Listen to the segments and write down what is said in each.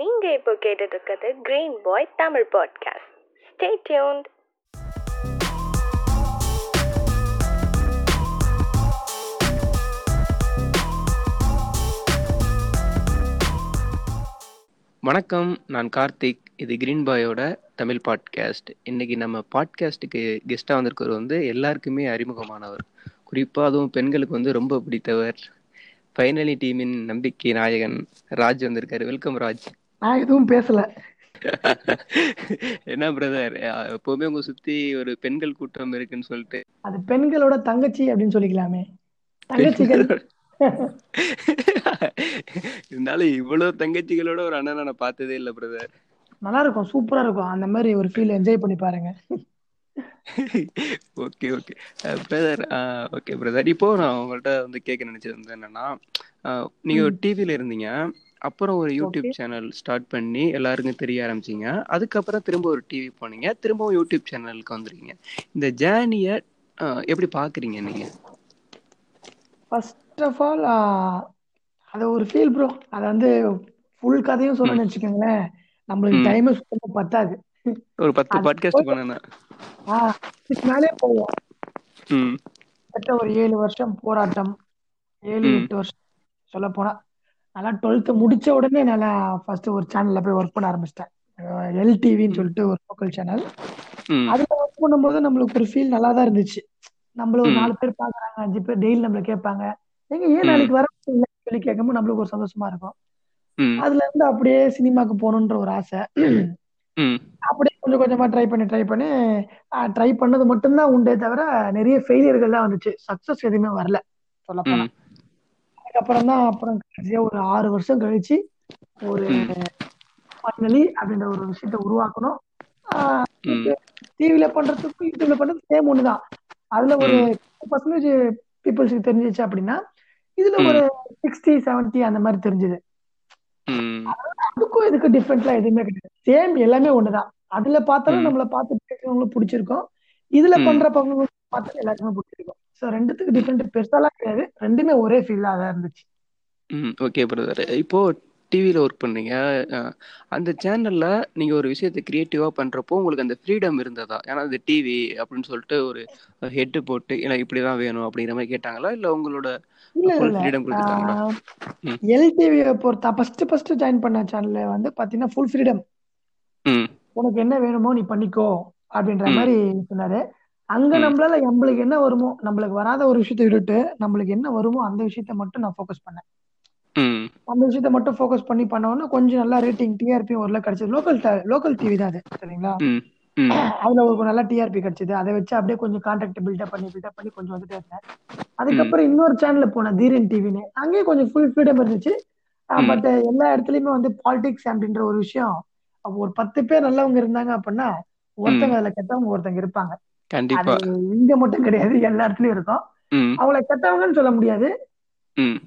நீங்க இப்போ கேட்டுட்டு இருக்கிறது green boy Tamil podcast stay tuned வணக்கம் நான் கார்த்திக். இது கிரீன் பாயோட தமிழ் பாட்காஸ்ட் இன்னைக்கு நம்ம பாட்காஸ்ட்டுக்கு கெஸ்ட்டாக வந்திருக்கிறவர் வந்து எல்லாருக்குமே அறிமுகமானவர். குறிப்பாக அதுவும் பெண்களுக்கு வந்து ரொம்ப பிடித்தவர். ஃபைனலி டீமின் நம்பிக்கை நாயகன் ராஜ் வந்திருக்காரு. வெல்கம் ராஜ். நான் எதுவும் பேசல. என்ன பிரதர் எப்பவுமே உங்க சுத்தி ஒரு பெண்கள் கூட்டம் இருக்குன்னு சொல்லிட்டு. அது பெண்களோட தங்கச்சி அப்படின்னு சொல்லிக்கலாமே. தங்கச்சிகள். இருந்தாலும் இவ்வளவு தங்கச்சிகளோட ஒரு அண்ணனை நான் பார்த்ததே இல்லை பிரதர் நல்லா இருக்கும் சூப்பரா இருக்கும். அந்த மாதிரி ஒரு ஃபீல் என்ஜாய் பண்ணி பாருங்க. Okay okay. Brother okay brother இப்போ நான் உங்கள்கிட்ட வந்து கேட்க நினைச்சது வந்து என்னன்னா நீங்க ஒரு டிவில இருந்தீங்க. அப்புறம் ஒரு யூடியூப். சேனல் ஸ்டார்ட் பண்ணி எல்லாருக்கும் தெரிய ஆரம்பிச்சீங்க. அதுக்கப்புறம் திரும்ப ஒரு டிவி போனீங்க. திரும்பவும் யூடியூப் சேனலுக்கு வந்துருக்கீங்க. இந்த ஜேர்னியை எப்படி பாக்குறீங்க நீங்க? ஃபர்ஸ்ட் ஆஃப் ஆல் அது ஒரு ஃபீல் ப்ரோ அதை வந்து ஃபுல் கதையும் சொல்லணும்னு வச்சுக்கோங்களேன். நம்மளுக்கு. டைம் சுத்தமா பத்தாது. ஒரு பத்து பாட்காஸ்ட் பண்ணனா ஆ இதுக்கு மேலே போவோம். ம். கிட்ட ஒரு ஏழு வருஷம் போராட்டம். ஏழு. எட்டு வருஷம் சொல்ல போனா. நல்லா டுவெல்த்து முடிச்ச உடனே நல்லா ஃபர்ஸ்ட் ஒரு சேனல்ல போய் ஒர்க் பண்ண ஆரம்பிச்சிட்டேன். எல்டிவின்னு சொல்லிட்டு ஒரு லோக்கல் சேனல் அதுல ஒர்க் பண்ணும்போது நம்மளுக்கு ஒரு ஃபீல் நல்லா தான் இருந்துச்சு. நம்மள ஒரு. நாலு பேர் பாக்குறாங்க அஞ்சு பேர் டெய்லி நம்மள கேட்பாங்க. எங்க ஏன். நாளைக்கு வர சொல்லி கேட்கும்போது நம்மளுக்கு ஒரு சந்தோஷமா இருக்கும். அதுல இருந்து அப்படியே சினிமாக்கு போகணுன்ற ஒரு ஆசை. அப்படியே கொஞ்சம் கொஞ்சமா ட்ரை பண்ணி ட்ரை பண்ணி ட்ரை பண்ணது மட்டும்தான் உண்டே தவிர நிறைய ஃபெயிலியர்கள் தான் வந்துச்சு. சக்சஸ் எதுவுமே வரல. சொல்ல அதுக்கப்புறம் தான் அப்புறம் கடைசியா ஒரு ஆறு வருஷம் கழிச்சு ஒரு. ஃபைனலி அப்படின்ற ஒரு விஷயத்த உருவாக்கணும். டிவில பண்றதுக்கும் யூடியூப்ல பண்றது சேம் ஒண்ணுதான் அதுல ஒரு. பர்சன்டேஜ் பீப்புள்ஸுக்கு தெரிஞ்சிச்சு அப்படின்னா இதுல. ஒரு சிக்ஸ்டி செவன்ட்டி அந்த மாதிரி தெரிஞ்சது அதுக்கும் இதுக்கு டிஃப்ரெண்ட்லாம் எதுவுமே கிடையாது சேம் எல்லாமே ஒண்ணுதான் அதுல பார்த்தாலும். நம்மள பார்த்து கேட்கறவங்களுக்கு பிடிச்சிருக்கும் இதுல. பண்ற பங்கு பார்த்தாலும் எல்லாருக்குமே பிடிச்சிருக்கும். ஸோ ரெண்டுத்துக்கு டிஃப்ரெண்ட் பெருசாலாம் கிடையாது. ரெண்டுமே ஒரே ஃபீல்டா தான் இருந்துச்சு. ம் ஓகே பிரதர் இப்போ டிவியில் ஒர்க் பண்ணீங்க அந்த சேனல்ல நீங்க ஒரு விஷயத்தை கிரியேட்டிவா பண்றப்போ உங்களுக்கு அந்த ஃப்ரீடம் இருந்ததா? ஏன்னா அது டிவி அப்படின்னு சொல்லிட்டு ஒரு ஹெட் போட்டு எனக்கு இப்படிதான் வேணும் அப்படிங்கிற மாதிரி கேட்டாங்களா? இல்ல உங்களோட ஃப்ரீடம் கொடுத்துட்டாங்களா. எல்டிவியை பொறுத்த ஃபர்ஸ்ட் ஃபர்ஸ்ட் ஜாயின் பண்ண சேனல்ல வந்து பாத்தீங்கன்னா ஃபுல் ஃப்ரீடம் உனக்கு என்ன வேணுமோ நீ பண்ணிக்கோ அப்படின்ற. மாதிரி சொன்னாரு. அங்க. நம்மளால நம்மளுக்கு என்ன வருமோ நம்மளுக்கு வராத ஒரு விஷயத்தை விட்டுட்டு நம்மளுக்கு என்ன வருமோ அந்த விஷயத்த மட்டும் நான் ஃபோக்கஸ் பண்ணேன். அந்த விஷயத்த மட்டும் ஃபோக்கஸ் பண்ணி பண்ணோம்னா கொஞ்சம் நல்லா ரேட்டிங் டிஆர்பி ஓரளவு கிடைச்சது. லோக்கல் லோக்கல் டிவி தான் அது சரிங்களா? அதுல ஒரு நல்ல டிஆர்பி கிடைச்சது. அதை வச்சு அப்படியே கொஞ்சம் கான்டாக்ட் பில்டப் பண்ணி பில்டப் பண்ணி கொஞ்சம் வந்துட்டே இருந்தேன். அதுக்கப்புறம் இன்னொரு சேனல்ல போனேன் தீரன் டிவின்னு அங்கேயும் கொஞ்சம் ஃபுல் ஃப்ரீடம் இருந்துச்சு. பட் எல்லா இடத்துலயுமே வந்து பாலிடிக்ஸ் அப்படின்ற ஒரு விஷயம் ஒரு பத்து பேர் நல்லவங்க இருந்தாங்க அப்படின்னா ஒருத்தங்க அதுல கெட்டவங்க ஒருத்தங்க இருப்பாங்க. கண்டிப்பா. இங்க மட்டும் கிடையாது எல்லா இடத்துலயும் இருக்கும். அவங்கள கெட்டவங்கன்னு சொல்ல முடியாது.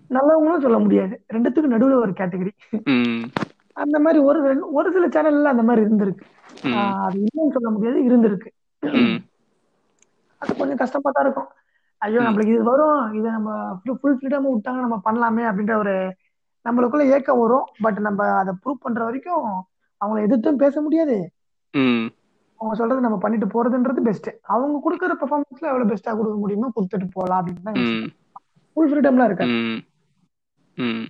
நல்லவங்களும் சொல்ல முடியாது. ரெண்டுத்துக்கும் நடுவுல ஒரு கேட்டகரி. அந்த மாதிரி ஒரு ஒரு சில சேனல்ல அந்த மாதிரி இருந்திருக்கு. அது இல்லைன்னு சொல்ல முடியாது இருந்திருக்கு. அது கொஞ்சம் கஷ்டமா தான் இருக்கும். ஐயோ. நம்மளுக்கு இது வரும் இதை நம்ம ஃபுல் ஃப்ரீடம் விட்டாங்க நம்ம பண்ணலாமே அப்படின்ற ஒரு நம்மளுக்குள்ள ஏக்கம் வரும். பட் நம்ம அதை ப்ரூவ் பண்ற வரைக்கும் அவங்கள எதிர்த்தும் பேச முடியாது. அவங்க சொல்றது நம்ம பண்ணிட்டு போறதுன்றது பெஸ்ட் அவங்க கொடுக்குற பெர்ஃபார்மன்ஸ்ல எவ்வளவு பெஸ்டா கொடுக்க முடியுமோ கொடுத்துட்டு போகலாம் அப்படின்னு ஃபுல் ஃப்ரீடம்லாம் இருக்காது. ம்.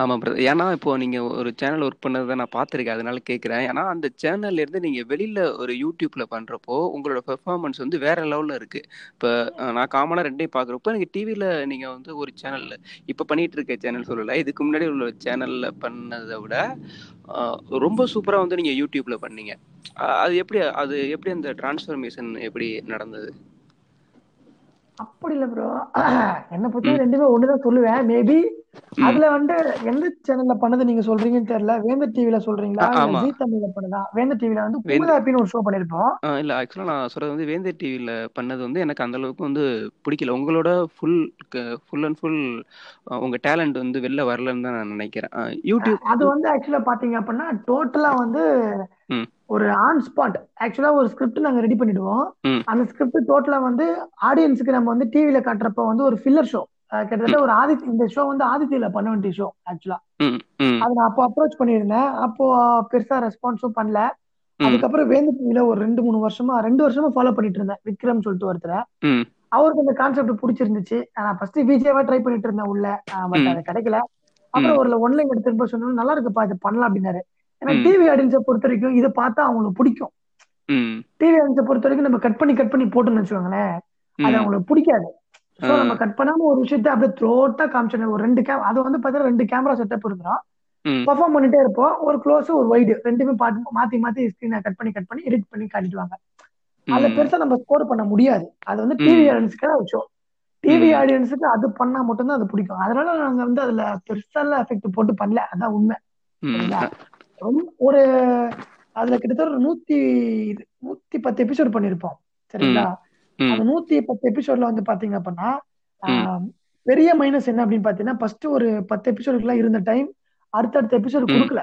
ஆமாம் பிரதர் ஏன்னா இப்போ நீங்கள் ஒரு சேனல் ஒர்க் பண்ணதை நான் பார்த்துருக்கேன். அதனால கேட்குறேன். ஏன்னா அந்த சேனல்லேருந்து நீங்கள் வெளியில் ஒரு யூடியூப்பில் பண்ணுறப்போ உங்களோட பெர்ஃபார்மன்ஸ் வந்து வேற லெவலில் இருக்குது இப்போ நான் காமனாக ரெண்டையும் பார்க்குறப்போ எனக்கு டிவியில் நீங்கள் வந்து ஒரு சேனலில் இப்போ பண்ணிகிட்டு இருக்க சேனல் சொல்லலை. இதுக்கு முன்னாடி உள்ள சேனலில் பண்ணதை விட ரொம்ப சூப்பராக வந்து நீங்கள் யூடியூப்பில் பண்ணீங்க. அது எப்படி அது எப்படி அந்த டிரான்ஸ்ஃபர்மேஷன் எப்படி நடந்தது? அப்படி இல்ல ப்ரோ என்ன பொறுத்த ம். ரெண்டுமே ஒண்ணுதான் சொல்லுவேன் மேபி. அதுல வந்து எந்த சேனல்ல பண்ணது நீங்க சொல்றீங்கன்னு தெரியல வேந்தர் டிவில சொல்றீங்களா. ஜீ தமிழ்ல பண்ணதா வேந்தர் டிவில வந்து வேந்த- பூதாப்பின்னு ஒரு ஷோ பண்ணிருப்போம் இல்லை ஆக்சுவலாக நான் சொல்கிறது வந்து வேந்தர் டிவியில் பண்ணது வந்து எனக்கு அந்த அளவுக்கு வந்து பிடிக்கல உங்களோட ஃபுல் ஃபுல் அண்ட் ஃபுல் உங்கள் டேலண்ட் வந்து வெளில வரலன்னு தான் நான் நினைக்கிறேன் யூடியூப் அது வந்து ஆக்சுவலா பாத்தீங்க அப்படின்னா டோட்டலா வந்து ஒரு ஆன் ஸ்பாட் ஆக்சுவலா ஒரு ஸ்கிரிப்ட் நாங்க ரெடி பண்ணிடுவோம். அந்த ஸ்கிரிப்ட் டோட்டலா வந்து ஆடியன்ஸுக்கு நம்ம வந்து டிவில காட்டுறப்ப வந்து ஒரு ஃபில்லர் ஷோ கிட்டத்தட்ட ஒரு ஆதித்ய இந்த ஷோ வந்து ஆதித்யில பண்ண வேண்டிய ஷோ ஆக்சுவலா அதை நான் அப்போ அப்ரோச் பண்ணியிருந்தேன். அப்போ பெருசா ரெஸ்பான்ஸும் பண்ணல. அதுக்கப்புறம் வேந்து டிவில ஒரு ரெண்டு மூணு வருஷமா ரெண்டு வருஷமா ஃபாலோ பண்ணிட்டு இருந்தேன் விக்ரம் சொல்லிட்டு ஒருத்தர். அவருக்கு இந்த கான்செப்ட் பிடிச்சிருந்துச்சு. நான் ஃபர்ஸ்ட் விஜயவா ட்ரை பண்ணிட்டு இருந்தேன் உள்ள. பட் அது கிடைக்கல. அப்புறம் ஒரு ஒன்லைன் எடுத்துட்டு போய் சொன்னா நல்லா இருக்குப்பா இது பண்ணலாம் அப்படின்னாரு. ஏன்னா டிவி ஆடியன்ஸை பொறுத்த வரைக்கும் இதை பார்த்தா அவங்களுக்கு பிடிக்கும். டிவி ஆடியன்ஸை பொறுத்த வரைக்கும் நம்ம கட் பண்ணி கட் பண்ணி போட்டோம்னு வச்சுக்கோங்களேன் அது அவங்களுக்கு பிடிக்காது. ஸோ நம்ம கட் பண்ணாம ஒரு விஷயத்த அப்படியே த்ரோட்டா காமிச்சிடணும். ஒரு ரெண்டு கேம் அது வந்து பார்த்தீங்கன்னா ரெண்டு கேமரா செட்டப் இருக்கிறோம் பெர்ஃபார்ம் பண்ணிட்டே இருப்போம். ஒரு க்ளோஸ் ஒரு வைடு ரெண்டுமே பாட்டு மாத்தி மாத்தி ஸ்கிரீனை கட் பண்ணி கட் பண்ணி எடிட் பண்ணி காட்டிடுவாங்க. அதுல ம். பெருசா நம்ம ஸ்கோர் பண்ண முடியாது. அது வந்து டிவி ஆடியன்ஸ்க்கு ஒரு ஷோ டிவி ஆடியன்ஸுக்கு அது பண்ணா மட்டும்தான் அது பிடிக்கும். அதனால நாங்க வந்து அதுல பெருசா எஃபெக்ட் போட்டு பண்ணல. அதான் உண்மை. ரொம்ப ஒரு அதுல கிட்டத்தட்ட ஒரு நூத்தி நூத்தி பத்து எபிசோட் பண்ணிருப்போம் சரிங்களா? அந்த நூத்தி பத்து எபிசோட்ல வந்து பாத்தீங்க அப்படின்னா பெரிய மைனஸ் என்ன அப்படின்னு பாத்தீங்கன்னா ஃபர்ஸ்ட் ஒரு பத்து எபிசோடுக்குலாம் இருந்த டைம் அடுத்தடுத்த எபிசோடு கொடுக்கல.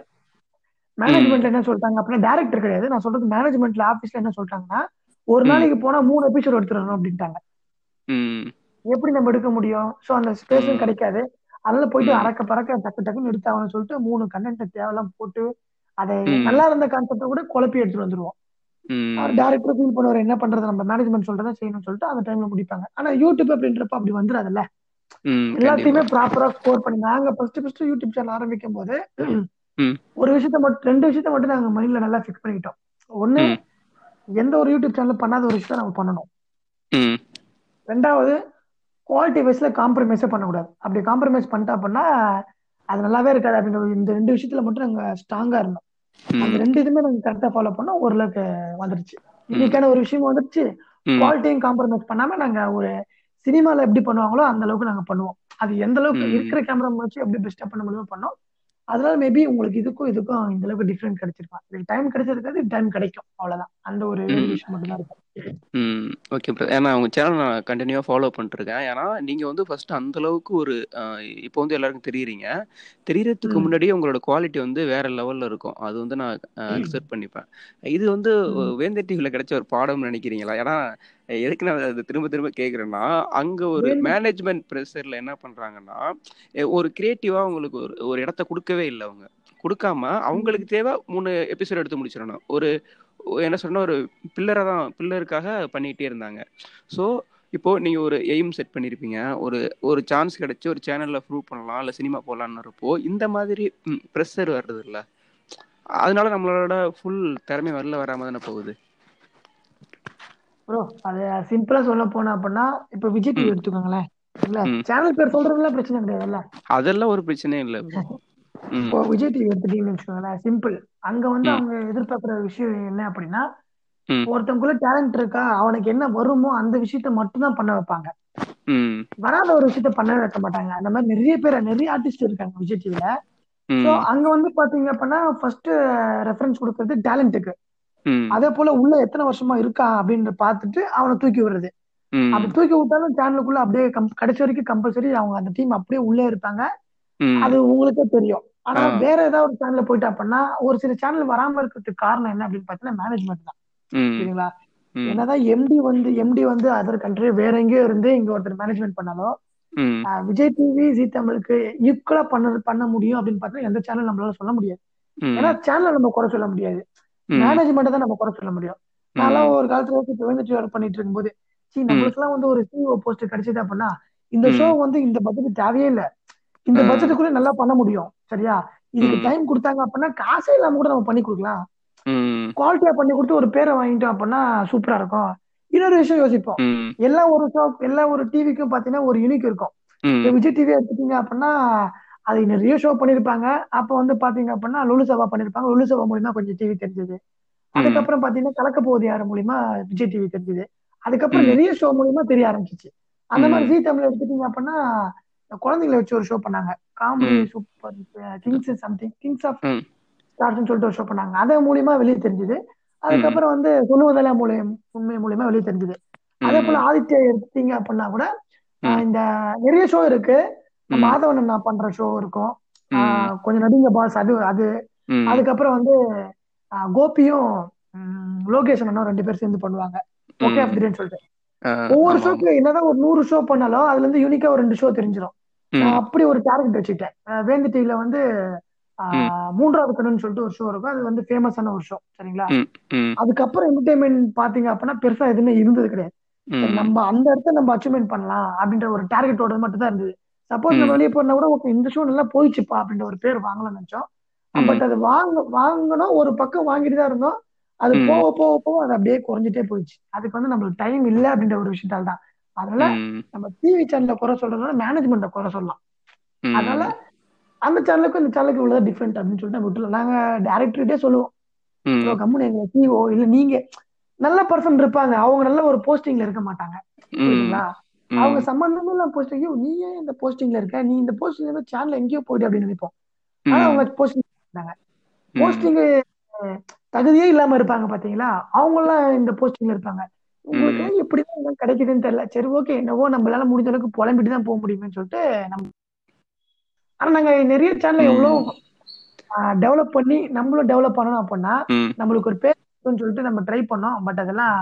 மேனேஜ்மெண்ட்ல என்ன சொல்லிட்டாங்க அப்படின்னா டேரக்டர் கிடையாது. நான் சொல்றது மேனேஜ்மெண்ட்ல ஆபீஸ்ல என்ன சொல்லிட்டாங்கன்னா ஒரு நாளைக்கு போனா மூணு எபிசோட் எடுத்துடணும் அப்படின்ட்டாங்க. எப்படி நம்ம எடுக்க முடியும்? ஸோ அந்த ஸ்பேஸும் கிடைக்காது. அதனால போயிட்டு அறக்க பறக்க டக்கு டக்குன்னு எடுத்தாகணும்னு சொல்லிட்டு மூணு கண்டென்ட் தேவையெல்லாம் போட்டு அதை நல்லா இருந்த கான்செப்டை கூட குழப்பி எடுத்துட்டு வந்துருவோம். அவர் டேரக்டர் ஃபீல் பண்ணுவார் என்ன பண்றது நம்ம மேனேஜ்மெண்ட் சொல்றதை செய்யணும்னு சொல்லிட்டு அந்த டைம்ல முடிப்பாங்க. ஆனா யூடியூப் அப்படின்றப்ப அப்படி வந்துடாதுல்ல எல்லாத்தையுமே ப்ராப்பரா ஸ்கோர் பண்ணி நாங்க ஃபர்ஸ்ட் ஃபர்ஸ்ட் யூடியூப் சேனல் ஆரம்பிக்கும் போது ஒரு விஷயத்த மட்டும் ரெண்டு விஷயத்த மட்டும் நாங்க மைண்ட்ல நல்லா ஃபிக்ஸ் பண்ணிக்கிட்டோம். ஒண்ணு எந்த ஒரு யூடியூப் சேனல் பண்ணாத ஒரு விஷயத்த நம்ம பண்ணணும். ரெண்டாவது குவாலிட்டி வைஸ்ல காம்ப்ரமைஸே பண்ணக்கூடாது. அப்படி காம்ப்ரமைஸ் பண்ணிட்டா அப்படின்னா அது நல்லாவே இருக்காது. அப்படின்ற இந்த ரெண்டு விஷயத்துல மட்டும் நாங்க ஸ்ட்ராங்கா இருந்தோம். அந்த ரெண்டு இதுமே நாங்க கரெக்டா ஃபாலோ பண்ணோம் ஓரளவுக்கு வந்துருச்சு. இன்னைக்கான ஒரு விஷயம் வந்துருச்சு. குவாலிட்டியும் காம்ப்ரமைஸ் பண்ணாம நாங்க ஒரு சினிமால எப்படி பண்ணுவாங்களோ அந்த அளவுக்கு நாங்க பண்ணுவோம். அது எந்த அளவுக்கு இருக்கிற கேமரா வச்சு எப்படி பெஸ்டா பண்ண முடியுமோ பண்ணோம். அதனால மேபி உங்களுக்கு இதுக்கும் இதுக்கும் இந்த அளவுக்கு டிஃபரெண்ட் கிடைச்சிருக்கும். இதுக்கு டைம் கிடைச்சிருக்காது டைம் கிடைக்கும். அவ்வளவுதான். அந்த ஒரு ம். வேரியேஷன் மட்டும் தான் இருக்கும் ஓகே ப்ரோ ஏன்னா உங்கள் சேனல் நான் கண்டினியூவாக ஃபாலோ பண்ணிட்டுருக்கேன். ஏன்னா நீங்கள் வந்து ஃபஸ்ட்டு அந்தளவுக்கு ஒரு அஹ், இப்போ வந்து எல்லாருக்கும் தெரியுறீங்க. தெரியறதுக்கு முன்னாடியே உங்களோட குவாலிட்டி வந்து வேற லெவலில் இருக்கும். அது வந்து நான் அக்செப்ட் பண்ணிப்பேன். இது வந்து வேந்தர் டிவியில் கிடைச்ச ஒரு பாடம்னு நினைக்கிறீங்களா? ஏன்னா எதுக்கு நான் அதை திரும்ப திரும்ப கேட்குறேன்னா அங்கே ஒரு மேனேஜ்மெண்ட் ப்ரெஷரில் என்ன பண்ணுறாங்கன்னா ஒரு கிரியேட்டிவாக உங்களுக்கு ஒரு ஒரு இடத்த கொடுக்கவே இல்லை அவங்க. கொடுக்காம அவங்களுக்கு தேவை மூணு எபிசோட் எடுத்து முடிச்சிடணும். ஒரு என்ன சொன்னா ஒரு பில்லரை தான் பில்லருக்காக பண்ணிகிட்டே இருந்தாங்க. ஸோ இப்போ நீங்கள் ஒரு எய்ம் செட் பண்ணியிருப்பீங்க ஒரு ஒரு சான்ஸ் கிடைச்சி ஒரு சேனலில் ப்ரூவ் பண்ணலாம் இல்லை சினிமா போகலான்னு இந்த மாதிரி ப்ரெஷர் வர்றது இல்லை அதனால நம்மளோட ஃபுல் திறமை வரல வராம தானே போகுது. ப்ரோ அது சிம்பிளா சொல்ல போனா அப்படின்னா இப்ப விஜய் டிவி எடுத்துக்கோங்களேன். இல்ல சேனல் பேர் சொல்றதுலாம் பிரச்சனை கிடையாதுல்ல? அதெல்லாம் ஒரு பிரச்சனையும் இல்லை இப்போ விஜய் டிவி எடுத்துட்டீங்கன்னு வச்சுக்கோங்களேன் சிம்பிள் அங்க வந்து அவங்க எதிர்பார்க்குற விஷயம் என்ன அப்படின்னா ஒருத்தவங்களுக்குள்ள டேலண்ட் இருக்கா அவனுக்கு என்ன வருமோ அந்த விஷயத்த மட்டும்தான் பண்ண வைப்பாங்க. வராத ஒரு விஷயத்த பண்ண வைக்க மாட்டாங்க. அந்த மாதிரி நிறைய பேர் நிறைய ஆர்டிஸ்ட் இருக்காங்க விஜய் டிவில அங்க வந்து பாத்தீங்க அப்படின்னா ஃபர்ஸ்ட் ரெஃபரன்ஸ் கொடுக்கறது டேலண்ட்டுக்கு அதே போல உள்ள எத்தனை வருஷமா இருக்கா அப்படின்னு பார்த்துட்டு அவனை தூக்கி விடுறது. அப்படி தூக்கி விட்டாலும் சேனலுக்குள்ள அப்படியே கடைசி வரைக்கும் கம்பல்சரி அவங்க அந்த டீம் அப்படியே உள்ளே இருப்பாங்க. அது உங்களுக்கே தெரியும். ஆனா வேற ஏதாவது ஒரு சேனல்ல போயிட்டா அப்படின்னா ஒரு சில சேனல் வராம இருக்கிறதுக்கு காரணம் என்ன அப்படின்னு பாத்தீங்கன்னா மேனேஜ்மெண்ட் தான். சரிங்களா என்னதான் எம்டி வந்து எம்டி வந்து அதர் கண்ட்ரி வேற எங்கேயோ இருந்து இங்க ஒருத்தர் மேனேஜ்மெண்ட் ஆஹ் விஜய் டிவி ஜி தமிழுக்கு ஈக்குவலா பண்ண பண்ண முடியும் அப்படின்னு பார்த்தா எந்த சேனல் நம்மளால சொல்ல முடியாது. ஏன்னா சேனல் நம்ம குறை சொல்ல முடியாது. மேனேஜ்மெண்ட் தான் நம்ம குறை சொல்ல முடியும். ம். ஒரு காலத்துல வந்துட்டு ஒர்க் பண்ணிட்டு இருக்கும்போது சி ம். நம்மளுக்குலாம் வந்து ஒரு சிஓ போஸ்ட் கிடைச்சது அப்படின்னா இந்த ஷோ வந்து இந்த பட்ஜெட் தேவையே இல்லை. இந்த பட்ஜெட்டுக்குள்ள நல்லா பண்ண முடியும் சரியா? இதுக்கு டைம் கொடுத்தாங்க அப்படின்னா காசே இல்லாம கூட நம்ம பண்ணி கொடுக்கலாம். குவாலிட்டியா பண்ணி கொடுத்து ஒரு பேரை வாங்கிட்டோம் அப்படின்னா சூப்பரா இருக்கும். இன்னொரு விஷயம் யோசிப்போம். எல்லா ஒரு ஷோ எல்லா ஒரு டிவிக்கும் பாத்தீங்கன்னா ஒரு யூனிக் இருக்கும். விஜய் டிவி எடுத்துட்டீங்க அப்படின்னா அது நிறைய ஷோ பண்ணிருப்பாங்க. அப்ப வந்து பாத்தீங்க அப்படின்னா லுலு சபா பண்ணிருப்பாங்க. லுலு சபா மூலியமா கொஞ்சம் டிவி தெரிஞ்சது. அதுக்கப்புறம் பாத்தீங்கன்னா கலக்க போகுது யார் மூலியமா? விஜய் டிவி தெரிஞ்சது. அதுக்கப்புறம் நிறைய ஷோ மூலியமா தெரிய ஆரம்பிச்சிச்சு. அந்த மாதிரி ஜி தமிழ் எடுத்துட்டீங்க அப்படின்னா குழந்தைங்களை வச்சு ஒரு ஷோ பண்ணாங்க. Comedy super kings something kings of ஸ்டார்ஸ்னு சொல்லிட்டு ஒரு ஷோ பண்ணாங்க. அதன் மூலியமா வெளியே தெரிஞ்சது. அதுக்கப்புறம் வந்து சொல்லுவதெல்லாம் மூலியம் உண்மை மூலியமா வெளியே தெரிஞ்சது. அதே போல ஆதித்யா எடுத்தீங்க அப்படின்னா கூட இந்த நிறைய ஷோ இருக்கு. மாதவன் நான் பண்ற ஷோ இருக்கும். கொஞ்சம் நடிங்க பாஸ் அது அது. அதுக்கப்புறம் வந்து கோபியும் ம், லோகேஷ் அண்ணனும் ரெண்டு பேரும் சேர்ந்து பண்ணுவாங்க. ஓகே அப்படின்னு சொல்லிட்டு. ஒவ்வொரு ஷோக்கு என்னதான் ஒரு நூறு ஷோ பண்ணாலும் அதுல இருந்து யூனிக்கா ஒரு ரெண்டு ஷோ தெரிஞ்சிடும் அப்படி ஒரு டார்கெட் வச்சுக்கிட்டேன். அஹ் வேந்து டிவில வந்து மூன்றாவது கண்ணுன்னு சொல்லிட்டு ஒரு ஷோ இருக்கும். அது வந்து ஃபேமஸான ஒரு ஷோ சரிங்களா? அதுக்கப்புறம் என்டர்டைன்மெண்ட் பாத்தீங்க அப்படின்னா பெருசா எதுவுமே இருந்தது கிடையாது. நம்ம அந்த இடத்த நம்ம அச்சீவ்மெண்ட் பண்ணலாம் அப்படின்ற ஒரு டார்கெட்டோட மட்டும் தான் இருந்தது. சப்போஸ் நம்ம வெளியே போனா கூட ஓகே இந்த ஷோ நல்லா போயிடுச்சுப்பா அப்படின்ற ஒரு பேர் வாங்கலாம்னு நினைச்சோம். பட் அது வாங்க வாங்கணும் ஒரு பக்கம் வாங்கிட்டு தான் இருந்தோம். அது போக போக போக அது அப்படியே குறைஞ்சிட்டே போயிடுச்சு. அதுக்கு வந்து நம்மளுக்கு டைம் இல்லை அப்படின்ற ஒரு விஷயத்தால் தான். அதனால நம்ம டிவி சேனல்ல குறை சொல்றதுனால மேனேஜ்மெண்ட்டை குறை சொல்லலாம். அதனால அந்த சேனலுக்கும் இந்த சேனலுக்கு இவ்வளவு டிஃப்ரெண்ட் அப்படின்னு சொல்லிட்டு நம்ம விட்டுலாம் நாங்க டேரக்டர்கிட்டே சொல்லுவோம். ப்ரோ ம் கம்முனு எங்க சிஓ இல்ல நீங்க நல்ல பர்சன் இருப்பாங்க. அவங்க நல்ல ஒரு போஸ்டிங்ல இருக்க மாட்டாங்க. ம். புரியுதுங்களா? அவங்க சம்பந்தமே இல்லாம போஸ்டிங் நீ ஏன் இந்த போஸ்டிங்ல இருக்க? நீ இந்த போஸ்டிங்ல இருந்து சேனல் எங்கேயோ போயிடு அப்படின்னு நினைப்போம். ஆனா அவங்க போஸ்டிங் இருந்தாங்க போஸ்டிங் தகுதியே இல்லாம இருப்பாங்க பாத்தீங்களா? அவங்க எல்லாம் இந்த போஸ்டிங்ல இருப்பாங்க. உங்களுக்கு எப்படிதான் கிடைக்குதுன்னு தெரியல. சரி ஓகே என்னவோ நம்மளால முடிஞ்ச அளவுக்கு புலம்பிட்டு தான் போக முடியும்னு சொல்லிட்டு நம்ம ஆனா நாங்க நிறைய சேனல் எவ்வளவு டெவலப் பண்ணி நம்மளும் டெவலப் பண்ணணும் அப்படின்னா நம்மளுக்கு ஒரு பேர் சொல்லிட்டு நம்ம ட்ரை பண்ணோம். பட் அதெல்லாம்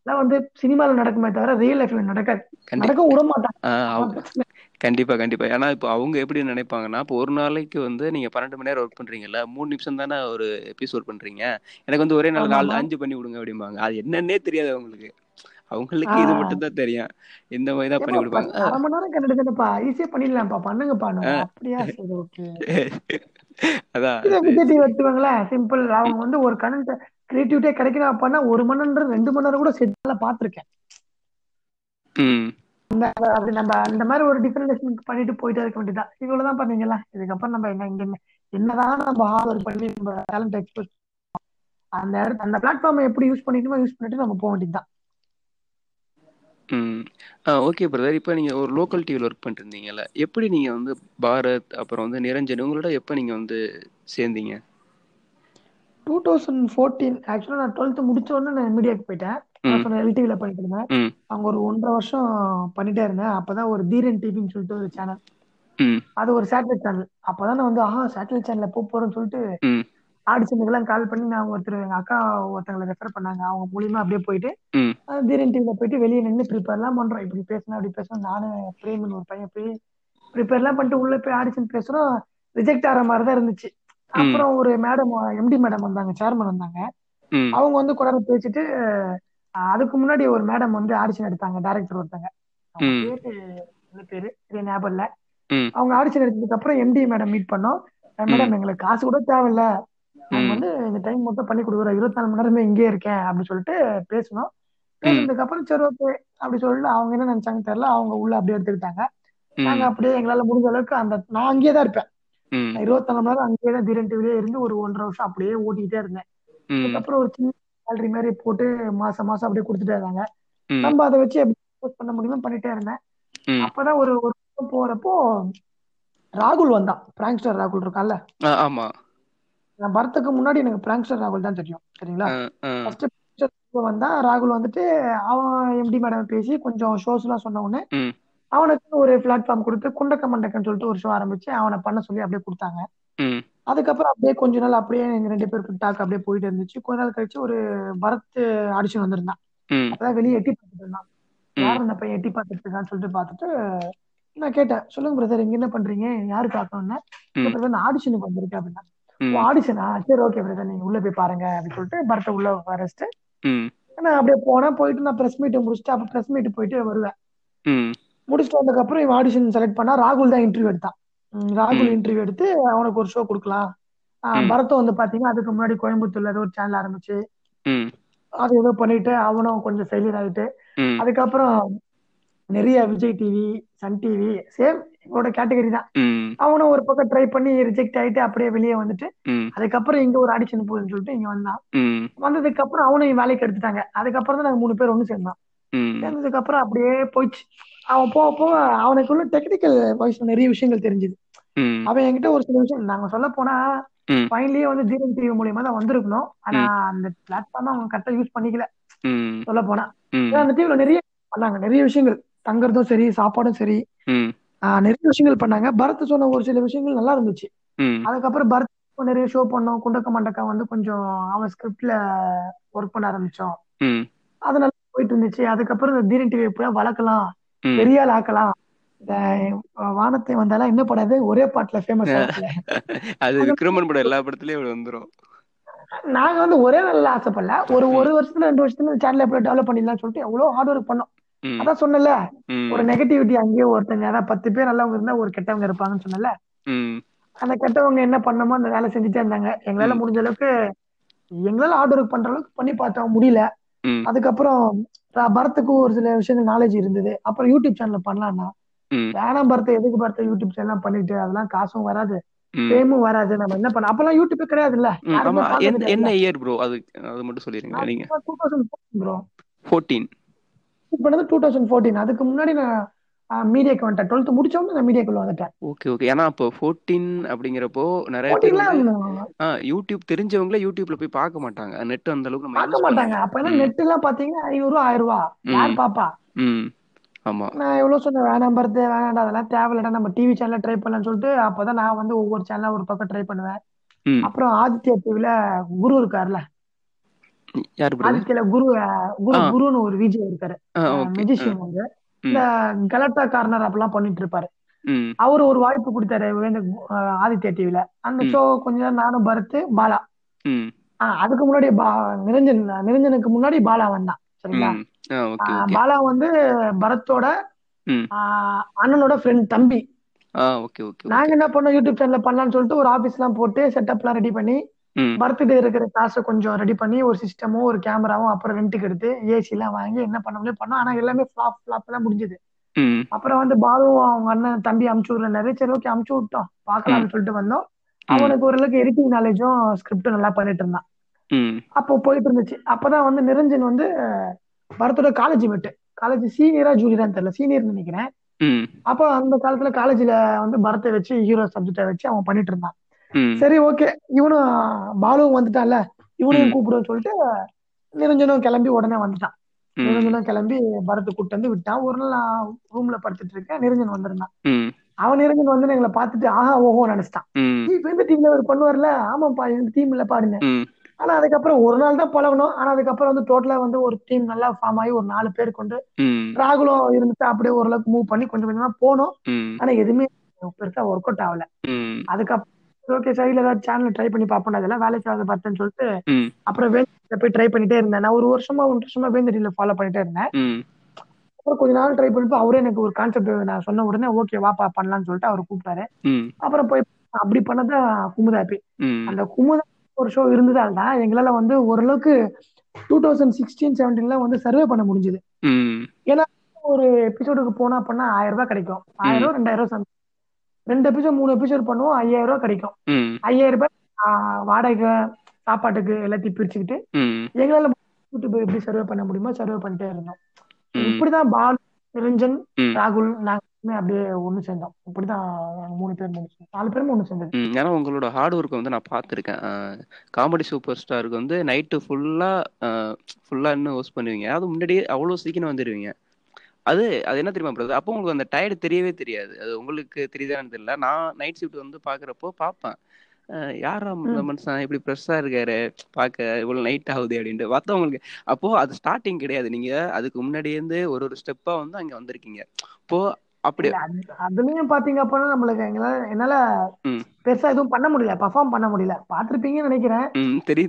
அதெல்லாம் வந்து சினிமால நடக்குமே தவிர ரியல் லைஃப்ல நடக்காது. நடக்க விட மாட்டாங்க. கண்டிப்பா கண்டிப்பா. ஏன்னா இப்போ அவங்க எப்படி நினைப்பாங்கன்னா இப்போ ஒரு நாளைக்கு வந்து நீங்க பன்னெண்டு மணி நேரம் ஒர்க் பண்றீங்கல்ல மூணு நிமிஷம் தானே ஒரு எபிசோட் பண்றீங்க. எனக்கு வந்து ஒரே நாள் நாலு அஞ்சு பண்ணி விடுங்க அப்படிம்பாங்க. அது என்னன்னே தெரியாது அவங்களுக்கு. அவங்களுக்கு இது மட்டும் தான் தெரியும். இந்த மாதிரி தான் பண்ணி கொடுப்பாங்க அரை மணி நேரம் கண்டுடுதுப்பா ஈஸியா பண்ணிடலாம்ப்பா. பண்ணுங்கப்பா அப்படியா சரி ஓகே அதான். விஜய் டிவி சரி எடுத்துவாங்களேன் சிம்பிள் அவங்க வந்து ஒரு கரண்ட் கிரியேட்டிவிட்டியா கிடைக்கணும் அப்படின்னா ஒரு மணி நேரம் ரெண்டு மணி நேரம் கூட செட்ல பாத்திருக்கேன் ம். அப்படி நம்ம அந்த மாதிரி ஒரு டிஃபரெண்டேஷன் பண்ணிட்டு போயிட்டே இருக்க வேண்டியதான் இவ்வளவுதான் பண்ணீங்களா இதுக்கப்புறம் நம்ம என்ன இங்க என்ன- என்னதான் நம்ம ஹார்ட் ஒர்க் பண்ணி நம்ம டேலண்ட் எக்ஸ்போஸ் அந்த இடத்து அந்த பிளாட்ஃபார்மை எப்படி யூஸ் பண்ணிக்கணுமோ யூஸ் பண்ணிட்டு நம்ம போக வேண்டியதுதான். ஓகே பிரதர் இப்போ நீங்கள் ஒரு லோக்கல் டிவியில் ஒர்க் பண்ணிட்டு இருந்தீங்கல்ல எப்படி நீங்கள் வந்து பாரத் அப்புறம் வந்து நிரஞ்சன் உங்களோட எப்போ நீங்கள் வந்து சேர்ந்தீங்க? டூ தௌசண்ட் ஃபோர்டீன் ஆக்சுவலாக நான் டுவெல்த்து முடிச்ச உடனே நான் மீடியாக்கு போயிட்டேன். நான் எல்டிவில பண்ணிட்டு இருந்தேன். அங்க ஒரு ஒன்றரை வருஷம் பண்ணிட்டே இருந்தேன். அப்பதான் ஒரு தீரன் டிவின்னு சொல்லிட்டு ஒரு சேனல் அது ஒரு சேட்டலைட் சேனல் அப்பதான் நான் வந்து ஆஹா சேட்டலைட் சேனல்ல போக போறேன்னு சொல்லிட்டு ஆடிஷனுக்கெல்லாம் கால் பண்ணி நான் ஒருத்தர் எங்க அக்கா ஒருத்தங்களை ரெஃபர் பண்ணாங்க. அவங்க மூலியமா அப்படியே போயிட்டு தீரன் டிவில போயிட்டு வெளியே நின்று ப்ரிப்பேர்லாம் பண்றோம். இப்படி பேசணும் அப்படி பேசணும் நானும் பிரேமன் ஒரு பையன் போய் ப்ரிப்பேர்லாம் பண்ணிட்டு உள்ள போய் ஆடிஷன் பேசுறோம். ரிஜெக்ட் ஆகிற மாதிரி தான் இருந்துச்சு. அப்புறம் ஒரு மேடம் எம்டி மேடம் வந்தாங்க சேர்மன் வந்தாங்க. அவங்க வந்து கூட நேரம் பேசிட்டு அதுக்கு முன்னாடி ஒரு மேடம் வந்து ஆடிஷன் எடுத்தாங்க டைரக்டர் ஒருத்தங்க. பேரு பேரு? ஞாபகம் இல்ல. அவங்க ஆடிஷன் எடுத்ததுக்கு அப்புறம் எம்டி மேடம் மீட் பண்ணோம். மேடம் எங்களுக்கு காசு கூட தேவையில்ல. வந்து இந்த டைம் மட்டும் பண்ணி கொடுக்குறோம் இருபத்தி நாலு மணி நேரமே இங்கே இருக்கேன் அப்படின்னு சொல்லிட்டு பேசணும் பேசுனதுக்கு அப்புறம் சரி ஓகே அப்படி சொல்லிட்டு அவங்க என்ன நினைச்சாங்க தெரியல. அவங்க உள்ள அப்படியே எடுத்துக்கிட்டாங்க. நாங்க அப்படியே எங்களால முடிஞ்ச அளவுக்கு அந்த நான் அங்கேயே தான் இருப்பேன். இருபத்தி நாலு மணி நேரம் அங்கேயே தான் தீரன் டிவிலே இருந்து ஒரு ஒன்றரை வருஷம் அப்படியே ஓட்டிக்கிட்டே இருந்தேன். அதுக்கப்புறம் ஒரு சின்ன சேலரி மாதிரி போட்டு மாசம் மாசம் அப்படியே கொடுத்துட்டே இருந்தாங்க. நம்ம அதை வச்சு எப்படி பண்ண முடியுமோ பண்ணிட்டே இருந்தேன். அப்பதான் ஒரு ஒரு வருஷம் போறப்போ ராகுல் வந்தான். பிராங்க்ஸ்டர் ராகுல் இருக்கான்ல. ஆ ஆமாம் நான் பரத்துக்கு முன்னாடி எனக்கு பிராங்க்ஸ்டர் ராகுல் தான் தெரியும். சரிங்களா? ஃபர்ஸ்ட் வந்தான். ராகுல் வந்துட்டு அவன் எம்டி மேடம் பேசி கொஞ்சம் ஷோஸ் எல்லாம் சொன்ன உடனே அவனுக்கு ஒரு பிளாட்ஃபார்ம் கொடுத்து குண்டக்க மண்டக்கன்னு சொல்லிட்டு ஒரு ஷோ ஆரம்பிச்சு அவனை பண்ண சொல்லி அப்படியே கொடுத்தாங்க. அதுக்கப்புறம் அப்படியே கொஞ்ச நாள் அப்படியே எங்க ரெண்டு பேருக்கு டாக் அப்படியே போயிட்டு இருந்துச்சு. கொஞ்ச நாள் கழிச்சு ஒரு பரத் ஆடிஷன் வந்திருந்தான். ம். அப்பதான் வெளியே எட்டி பார்த்துட்டு இருந்தான். யார் இந்த பையன் எட்டி பார்த்துட்டு இருக்கான்னு சொல்லிட்டு பார்த்துட்டு நான் கேட்டேன் சொல்லுங்க பிரதர் இங்க என்ன பண்றீங்க? யாரு ம். பிரதர் ஆடிஷனுக்கு வந்திருக்கேன் அப்படின்னா ஆடிஷனா சரி ஓகே பிரதர் நீங்க உள்ள போய் பாருங்க அப்படின்னு சொல்லிட்டு பரத்தை உள்ள வரைச்சிட்டு நான் அப்படியே போனேன் போயிட்டு நான் பிரஸ் மீட் முடிச்சுட்டு அப்ப பிரஸ் மீட் போயிட்டு வருவேன். முடிச்சுட்டு வந்ததுக்கு அப்புறம் இவன் ஆடிஷன் செலக்ட் பண்ணா ராகுல் தான் இன்டர்வியூ எடுத்தான். ராகுல் இன்டர்வியூ எடுத்து அவனுக்கு ஒரு ஷோ கொடுக்கலாம். பரத்தும் வந்து பாத்தீங்கன்னா அதுக்கு முன்னாடி கோயம்புத்தூர்ல ஏதோ ஒரு சேனல் ஆரம்பிச்சு அது ஏதோ பண்ணிட்டு அவனும் கொஞ்சம் ஃபெயிலியர் ஆயிட்டு அதுக்கப்புறம் நிறைய Vijay TV Sun TV same இவரோட கேட்டகரி தான். அவனும் ஒரு பக்கம் ட்ரை பண்ணி ரிஜெக்ட் ஆயிட்டு அப்படியே வெளியே வந்துட்டு அதுக்கப்புறம் இங்க ஒரு ஆடிஷன் போகுதுன்னு சொல்லிட்டு இங்க வந்தான். வந்ததுக்கு அப்புறம் அவனையும் வேலைக்கு எடுத்துட்டாங்க. அதுக்கப்புறம் தான் நாங்க மூணு பேர் ஒண்ணு சேர்ந்தோம். ம். சேர்ந்ததுக்கு அப்புறம் அப்படியே போயிடுச்சு. அவன் போக போக அவனுக்குள்ள டெக்னிக்கல் வைஸ் நிறைய விஷயங்கள் தெரிஞ்சுது. அவன் என்கிட்ட ஒரு சில விஷயம் நாங்க சொல்ல போனா ஃபைனலியே வந்து ஜீரன் டிவி மூலியமா தான் வந்திருக்கணும். ஆனா அந்த பிளாட்ஃபார்ம் அவங்க கரெக்டா யூஸ் பண்ணிக்கல. சொல்ல போனா. அந்த டிவில நிறைய பண்ணாங்க. நிறைய விஷயங்கள். தங்குறதும் சரி சாப்பாடும் சரி. நிறைய விஷயங்கள் பண்ணாங்க. பரத் சொன்ன ஒரு சில விஷயங்கள் நல்லா இருந்துச்சு. அதுக்கப்புறம் பரத் நிறைய ஷோ பண்ணோம். குண்டக்க மண்டக்கா வந்து கொஞ்சம் அவன் ஸ்கிரிப்ட்ல ஒர்க் பண்ண ஆரம்பிச்சோம். அது நல்லா போயிட்டு இருந்துச்சு. அதுக்கப்புறம் இந்த தீரன் டிவி போய் வளர்க்கலாம். பெரிய ஆள் ஆக்கலாம். வானத்தை வந்தாலும் என்ன படாது ஒரே பாட்டுல ஃபேமஸ் அது விக்ரமன் படம் எல்லா படத்துலயும் வந்துரும். நாங்க வந்து ஒரே நல்ல ஆசைப்படல. ஒரு ஒரு வருஷத்துல ரெண்டு வருஷத்துல சேனல் எப்படி டெவலப் பண்ணிடலாம்னு சொல்லிட்டு எவ்வளவு ஹார்ட் ஒர்க் பண்ணோம். அதான் சொன்னல ஒரு நெகட்டிவிட்டி அங்கேயே ஒருத்தங்க அதான் பத்து பேர் நல்லவங்க இருந்தா ஒரு கெட்டவங்க இருப்பாங்கன்னு சொன்னல அந்த கெட்டவங்க என்ன பண்ணமோ அந்த வேலை செஞ்சுட்டே இருந்தாங்க. எங்களால. முடிஞ்ச அளவுக்கு எங்களால ஹார்ட் ஒர்க் பண்ற அளவுக்கு பண்ணி பார்த்தோம். முடியல. அதுக்கப்புறம் பரத்துக்கும் ஒரு சில விஷயங்கள் நாலேஜ் இருந்தது. அப்புறம் யூடியூப் சேனல் பண்ணலாம்னா வேணாம் பரத் எதுக்கு பரத் யூடியூப் சேனல் பண்ணிட்டு அதெல்லாம் காசும் வராது. ஃபேமும் வராது. நம்ம என்ன பண்ண அப்பெல்லாம் யூடியூபே ஆமா. பார்க்க என்ன இயர் ப்ரோ அது அது மட்டும் சொல்லிருங்க நீங்க. நான் டூ தௌசண்ட் ப்ரோ ஃபோர்டீன் பண்ணது டூ தௌசண்ட் ஃபோர்டீன் அதுக்கு முன்னாடி நான் மீடியாக்கு வந்துட்டேன். டுவெல்த் முடிச்சோன்னு நான் மீடியாக்குள்ள வந்துட்டேன். ஓகே ஓகே ஏன்னா அப்போ ஃபோர்டீன் அப்படிங்கிறப்போ நிறைய பேர் யூடியூப் தெரிஞ்சவங்களே யூடியூப்ல போய் பார்க்க மாட்டாங்க. நெட் அந்த அளவுக்கு பார்க்க மாட்டாங்க. அப்ப எல்லாம் நெட் எல்லாம் பாத்தீங்கன்னா ஐநூறு ரூபா ஆயிரம் ரூபா யார் பாப்பா? ஆமா. நான் எவ்வளவு சொன்னேன் வேணாம் பரத்து வேணாம்டா அதெல்லாம் தேவையில்லடா நம்ம டிவி சேனல்ல ட்ரை பண்ணலாம்னு சொல்லிட்டு அப்பதான் நான் வந்து ஒவ்வொரு சேனலா ஒரு பக்கம் ட்ரை பண்ணுவேன். அப்புறம் ஆதித்யா டிவில குரு இருக்காருல்ல. ஆதித்யால குரு குரு குருன்னு ஒரு விஜய் இருக்காரு. மெஜிஷியன் வந்து இந்த கலட்டா கார்னர் அப்பெல்லாம் பண்ணிட்டு இருப்பாரு. அவரு ஒரு வாய்ப்பு கொடுத்தாரு இந்த ஆதித்யா டிவில அந்த ஷோ கொஞ்ச நேரம் நானும் பரத்து பாலா. அதுக்கு முன்னாடி நிரஞ்சன் நிரஞ்சனுக்கு முன்னாடி பாலா வந்தான் சரிங்களா? பாலா வந்து பரத்தோட அண்ணனோட ஃப்ரெண்ட் தம்பி. நாங்க என்ன பண்ணோம் யூடியூப் சேனல்ல பண்ணலாம்னு சொல்லிட்டு ஒரு ஆபீஸ் எல்லாம் போட்டு செட்டப்லாம் ரெடி பண்ணி பர்த்டே இருக்கிற காசை கொஞ்சம் ரெடி பண்ணி ஒரு சிஸ்டமும் ஒரு கேமராவும் அப்புறம் ரெண்டுக்கு எடுத்து ஏசி எல்லாம் வாங்கி என்ன பண்ண முடியும் பண்ணோம். ஆனா எல்லாமே ஃபிளாப் ஃபிளாப் தான் முடிஞ்சது. அப்புறம் வந்து பாலுவும் அவங்க அண்ணன் தம்பி அமுச்சு விடுறாரு சரி ஓகே அமுச்சு விட்டோம். ம். பார்க்கலாம்னு சொல்லிட்டு வந்தோம். அவனுக்கு ஓரளவுக்கு எடிட்டிங் நாலேஜும் ஸ்கிரிப்டும் நல்லா பண்ணிட்டு இருந்தான். அப்போ போயிட்டு இருந்துச்சு. அப்பதான் வந்து நிரஞ்சன் வந்து பரத்தோட காலேஜ் விட்டு காலேஜ் சீனியரா ஜூனியரான்னு தெரியல சீனியர் நினைக்கிறேன். அப்போ அந்த காலத்துல காலேஜ்ல வந்து பரத்தை வச்சு ஹீரோ சப்ஜெக்டை வச்சு அவன் பண்ணிட்டு இருந்தான். சரி ஓகே. இவனும் பாலுவும் வந்துட்டான்ல. இவனையும் ம். கூப்பிடுன்னு சொல்லிட்டு நிரஞ்சனும் கிளம்பி உடனே வந்துட்டான். நிரஞ்சனும் கிளம்பி பரத்தை கூப்பிட்டு வந்து விட்டான். ஒரு நாள் ரூம்ல படுத்துட்டு இருக்கேன். நிரஞ்சன் வந்திருந்தான். அவன் நிரஞ்சன் வந்து எங்களை பார்த்துட்டு ஆஹா ஓஹோ நினைச்சிட்டான். ம். "ஏய், இப்ப இந்த டீம்ல அவர் பண்ணுவார்ல? ஆமாப்பா இந்த டீம் இல்ல பாடுங்க ஆனா அதுக்கப்புறம் ஒரு நாள் தான் பழகணும். ஆனா அதுக்கப்புறம் வந்து டோட்டலா வந்து ஒரு டீம் நல்லா ஃபார்ம் ஆகி ஒரு நாலு பேர் கொண்டு ராகுலும் இருந்துட்டு அப்படியே ஓரளவுக்கு மூவ் பண்ணி கொஞ்சம் கொஞ்சமா போனோம். ஆனா எதுவுமே பெருசா ஒர்க் அவுட் ஆகல அதுக்கப்புறம் ஓகே சைடுல ஏதாவது சேனல் ட்ரை பண்ணி பார்ப்போம் அதெல்லாம் வேலைக்கு ஆகுது பார்த்தேன்னு சொல்லிட்டு அப்புறம் வேந்திரில போய் ட்ரை பண்ணிட்டே இருந்தேன். நான் ஒரு வருஷமா ஒன்றரை வருஷமா வேந்திரில ஃபாலோ பண்ணிட்டே இருந்தேன். அப்புறம் கொஞ்ச நாள் ட்ரை பண்ணிட்டு அவரே எனக்கு ஒரு கான்செப்ட் நான் சொன்ன உடனே ஓகே வாப்பா பண்ணலாம்னு சொல்லிட்டு அவர் கூப்பிட்டாரு. அப்புறம் போய் அப்படி பண்ணதான் குமுதாப்பி ம். அந்த குமுதா ஒரு ஷோ இருந்ததால் தான் எங்களால வந்து ஓரளவுக்கு டூ தௌசண்ட் சிக்ஸ்டீன் செவன்டீன்ல வந்து சர்வே பண்ண முடிஞ்சது. ஏன்னா ஒரு எபிசோடுக்கு போனா பண்ணா ஆயிரம் ரூபாய் கிடைக்கும். ஆயிரம் ரூபாய் ரெண்டாயிரம் ரூபாய். ரெண்டு எபிசோட் மூணு எபிசோட் பண்ணுவோம். ஐயாயிரம் ரூபாய் கிடைக்கும். ஐயாயிரம் ரூபாய் வாடகை சாப்பாட்டுக்கு எல்லாத்தையும் பிரிச்சுக்கிட்டு எங்களால யூடியூப் எப்படி சர்வே பண்ண முடியுமோ சர்வே பண்ணிட்டே இருந்தோம். இப்படிதான் பால் நிரஞ்சன் ராகுல் நாங்க அப்படியே ஒண்ணு சேர்ந்தோம். இப்படிதான் மூணு பேர் சேர்ந்தோம். நாலு பேரும் ஒண்ணு சேர்ந்தது. ஏன்னா உங்களோட ஹார்ட் ஒர்க்கை வந்து நான் பார்த்துருக்கேன். காமெடி சூப்பர் ஸ்டாருக்கு வந்து நைட்டு ஃபுல்லாக ஃபுல்லாக இன்னும் ஹோஸ்ட் பண்ணுவீங்க. அது முன்னாடியே அவ்வளோ சீக்கிரம் வந்துடுவீங்க அது அது என்ன தெரியுமா பிரதர் அப்போ உங்களுக்கு அந்த டயர்டு தெரியவே தெரியாது. அது உங்களுக்கு தெரியுதான்னு தெரியல. நான் நைட் ஷிஃப்ட் வந்து பார்க்குறப்போ பார்ப்பேன் யாரா இந்த. மனுஷன்? இப்படி ப்ரெஸ்ஸாக இருக்காரு. பார்க்க இவ்வளோ நைட் ஆகுது அப்படின்ட்டு. மற்றவங்களுக்கு அப்போ அது ஸ்டார்டிங் கிடையாது. நீங்க அதுக்கு முன்னாடியே இருந்து ஒரு ஒரு ஸ்டெப்பா வந்து அங்க வந்திருக்கீங்க. இப்போ அப்படி அதுலயும் பாத்தீங்க அப்படின்னா நம்மளுக்கு எங்களால என்னால பெருசா எதுவும் பண்ண முடியல. பர்ஃபார்ம் பண்ண முடியல. பாத்திருப்பீங்கன்னு நினைக்கிறேன்.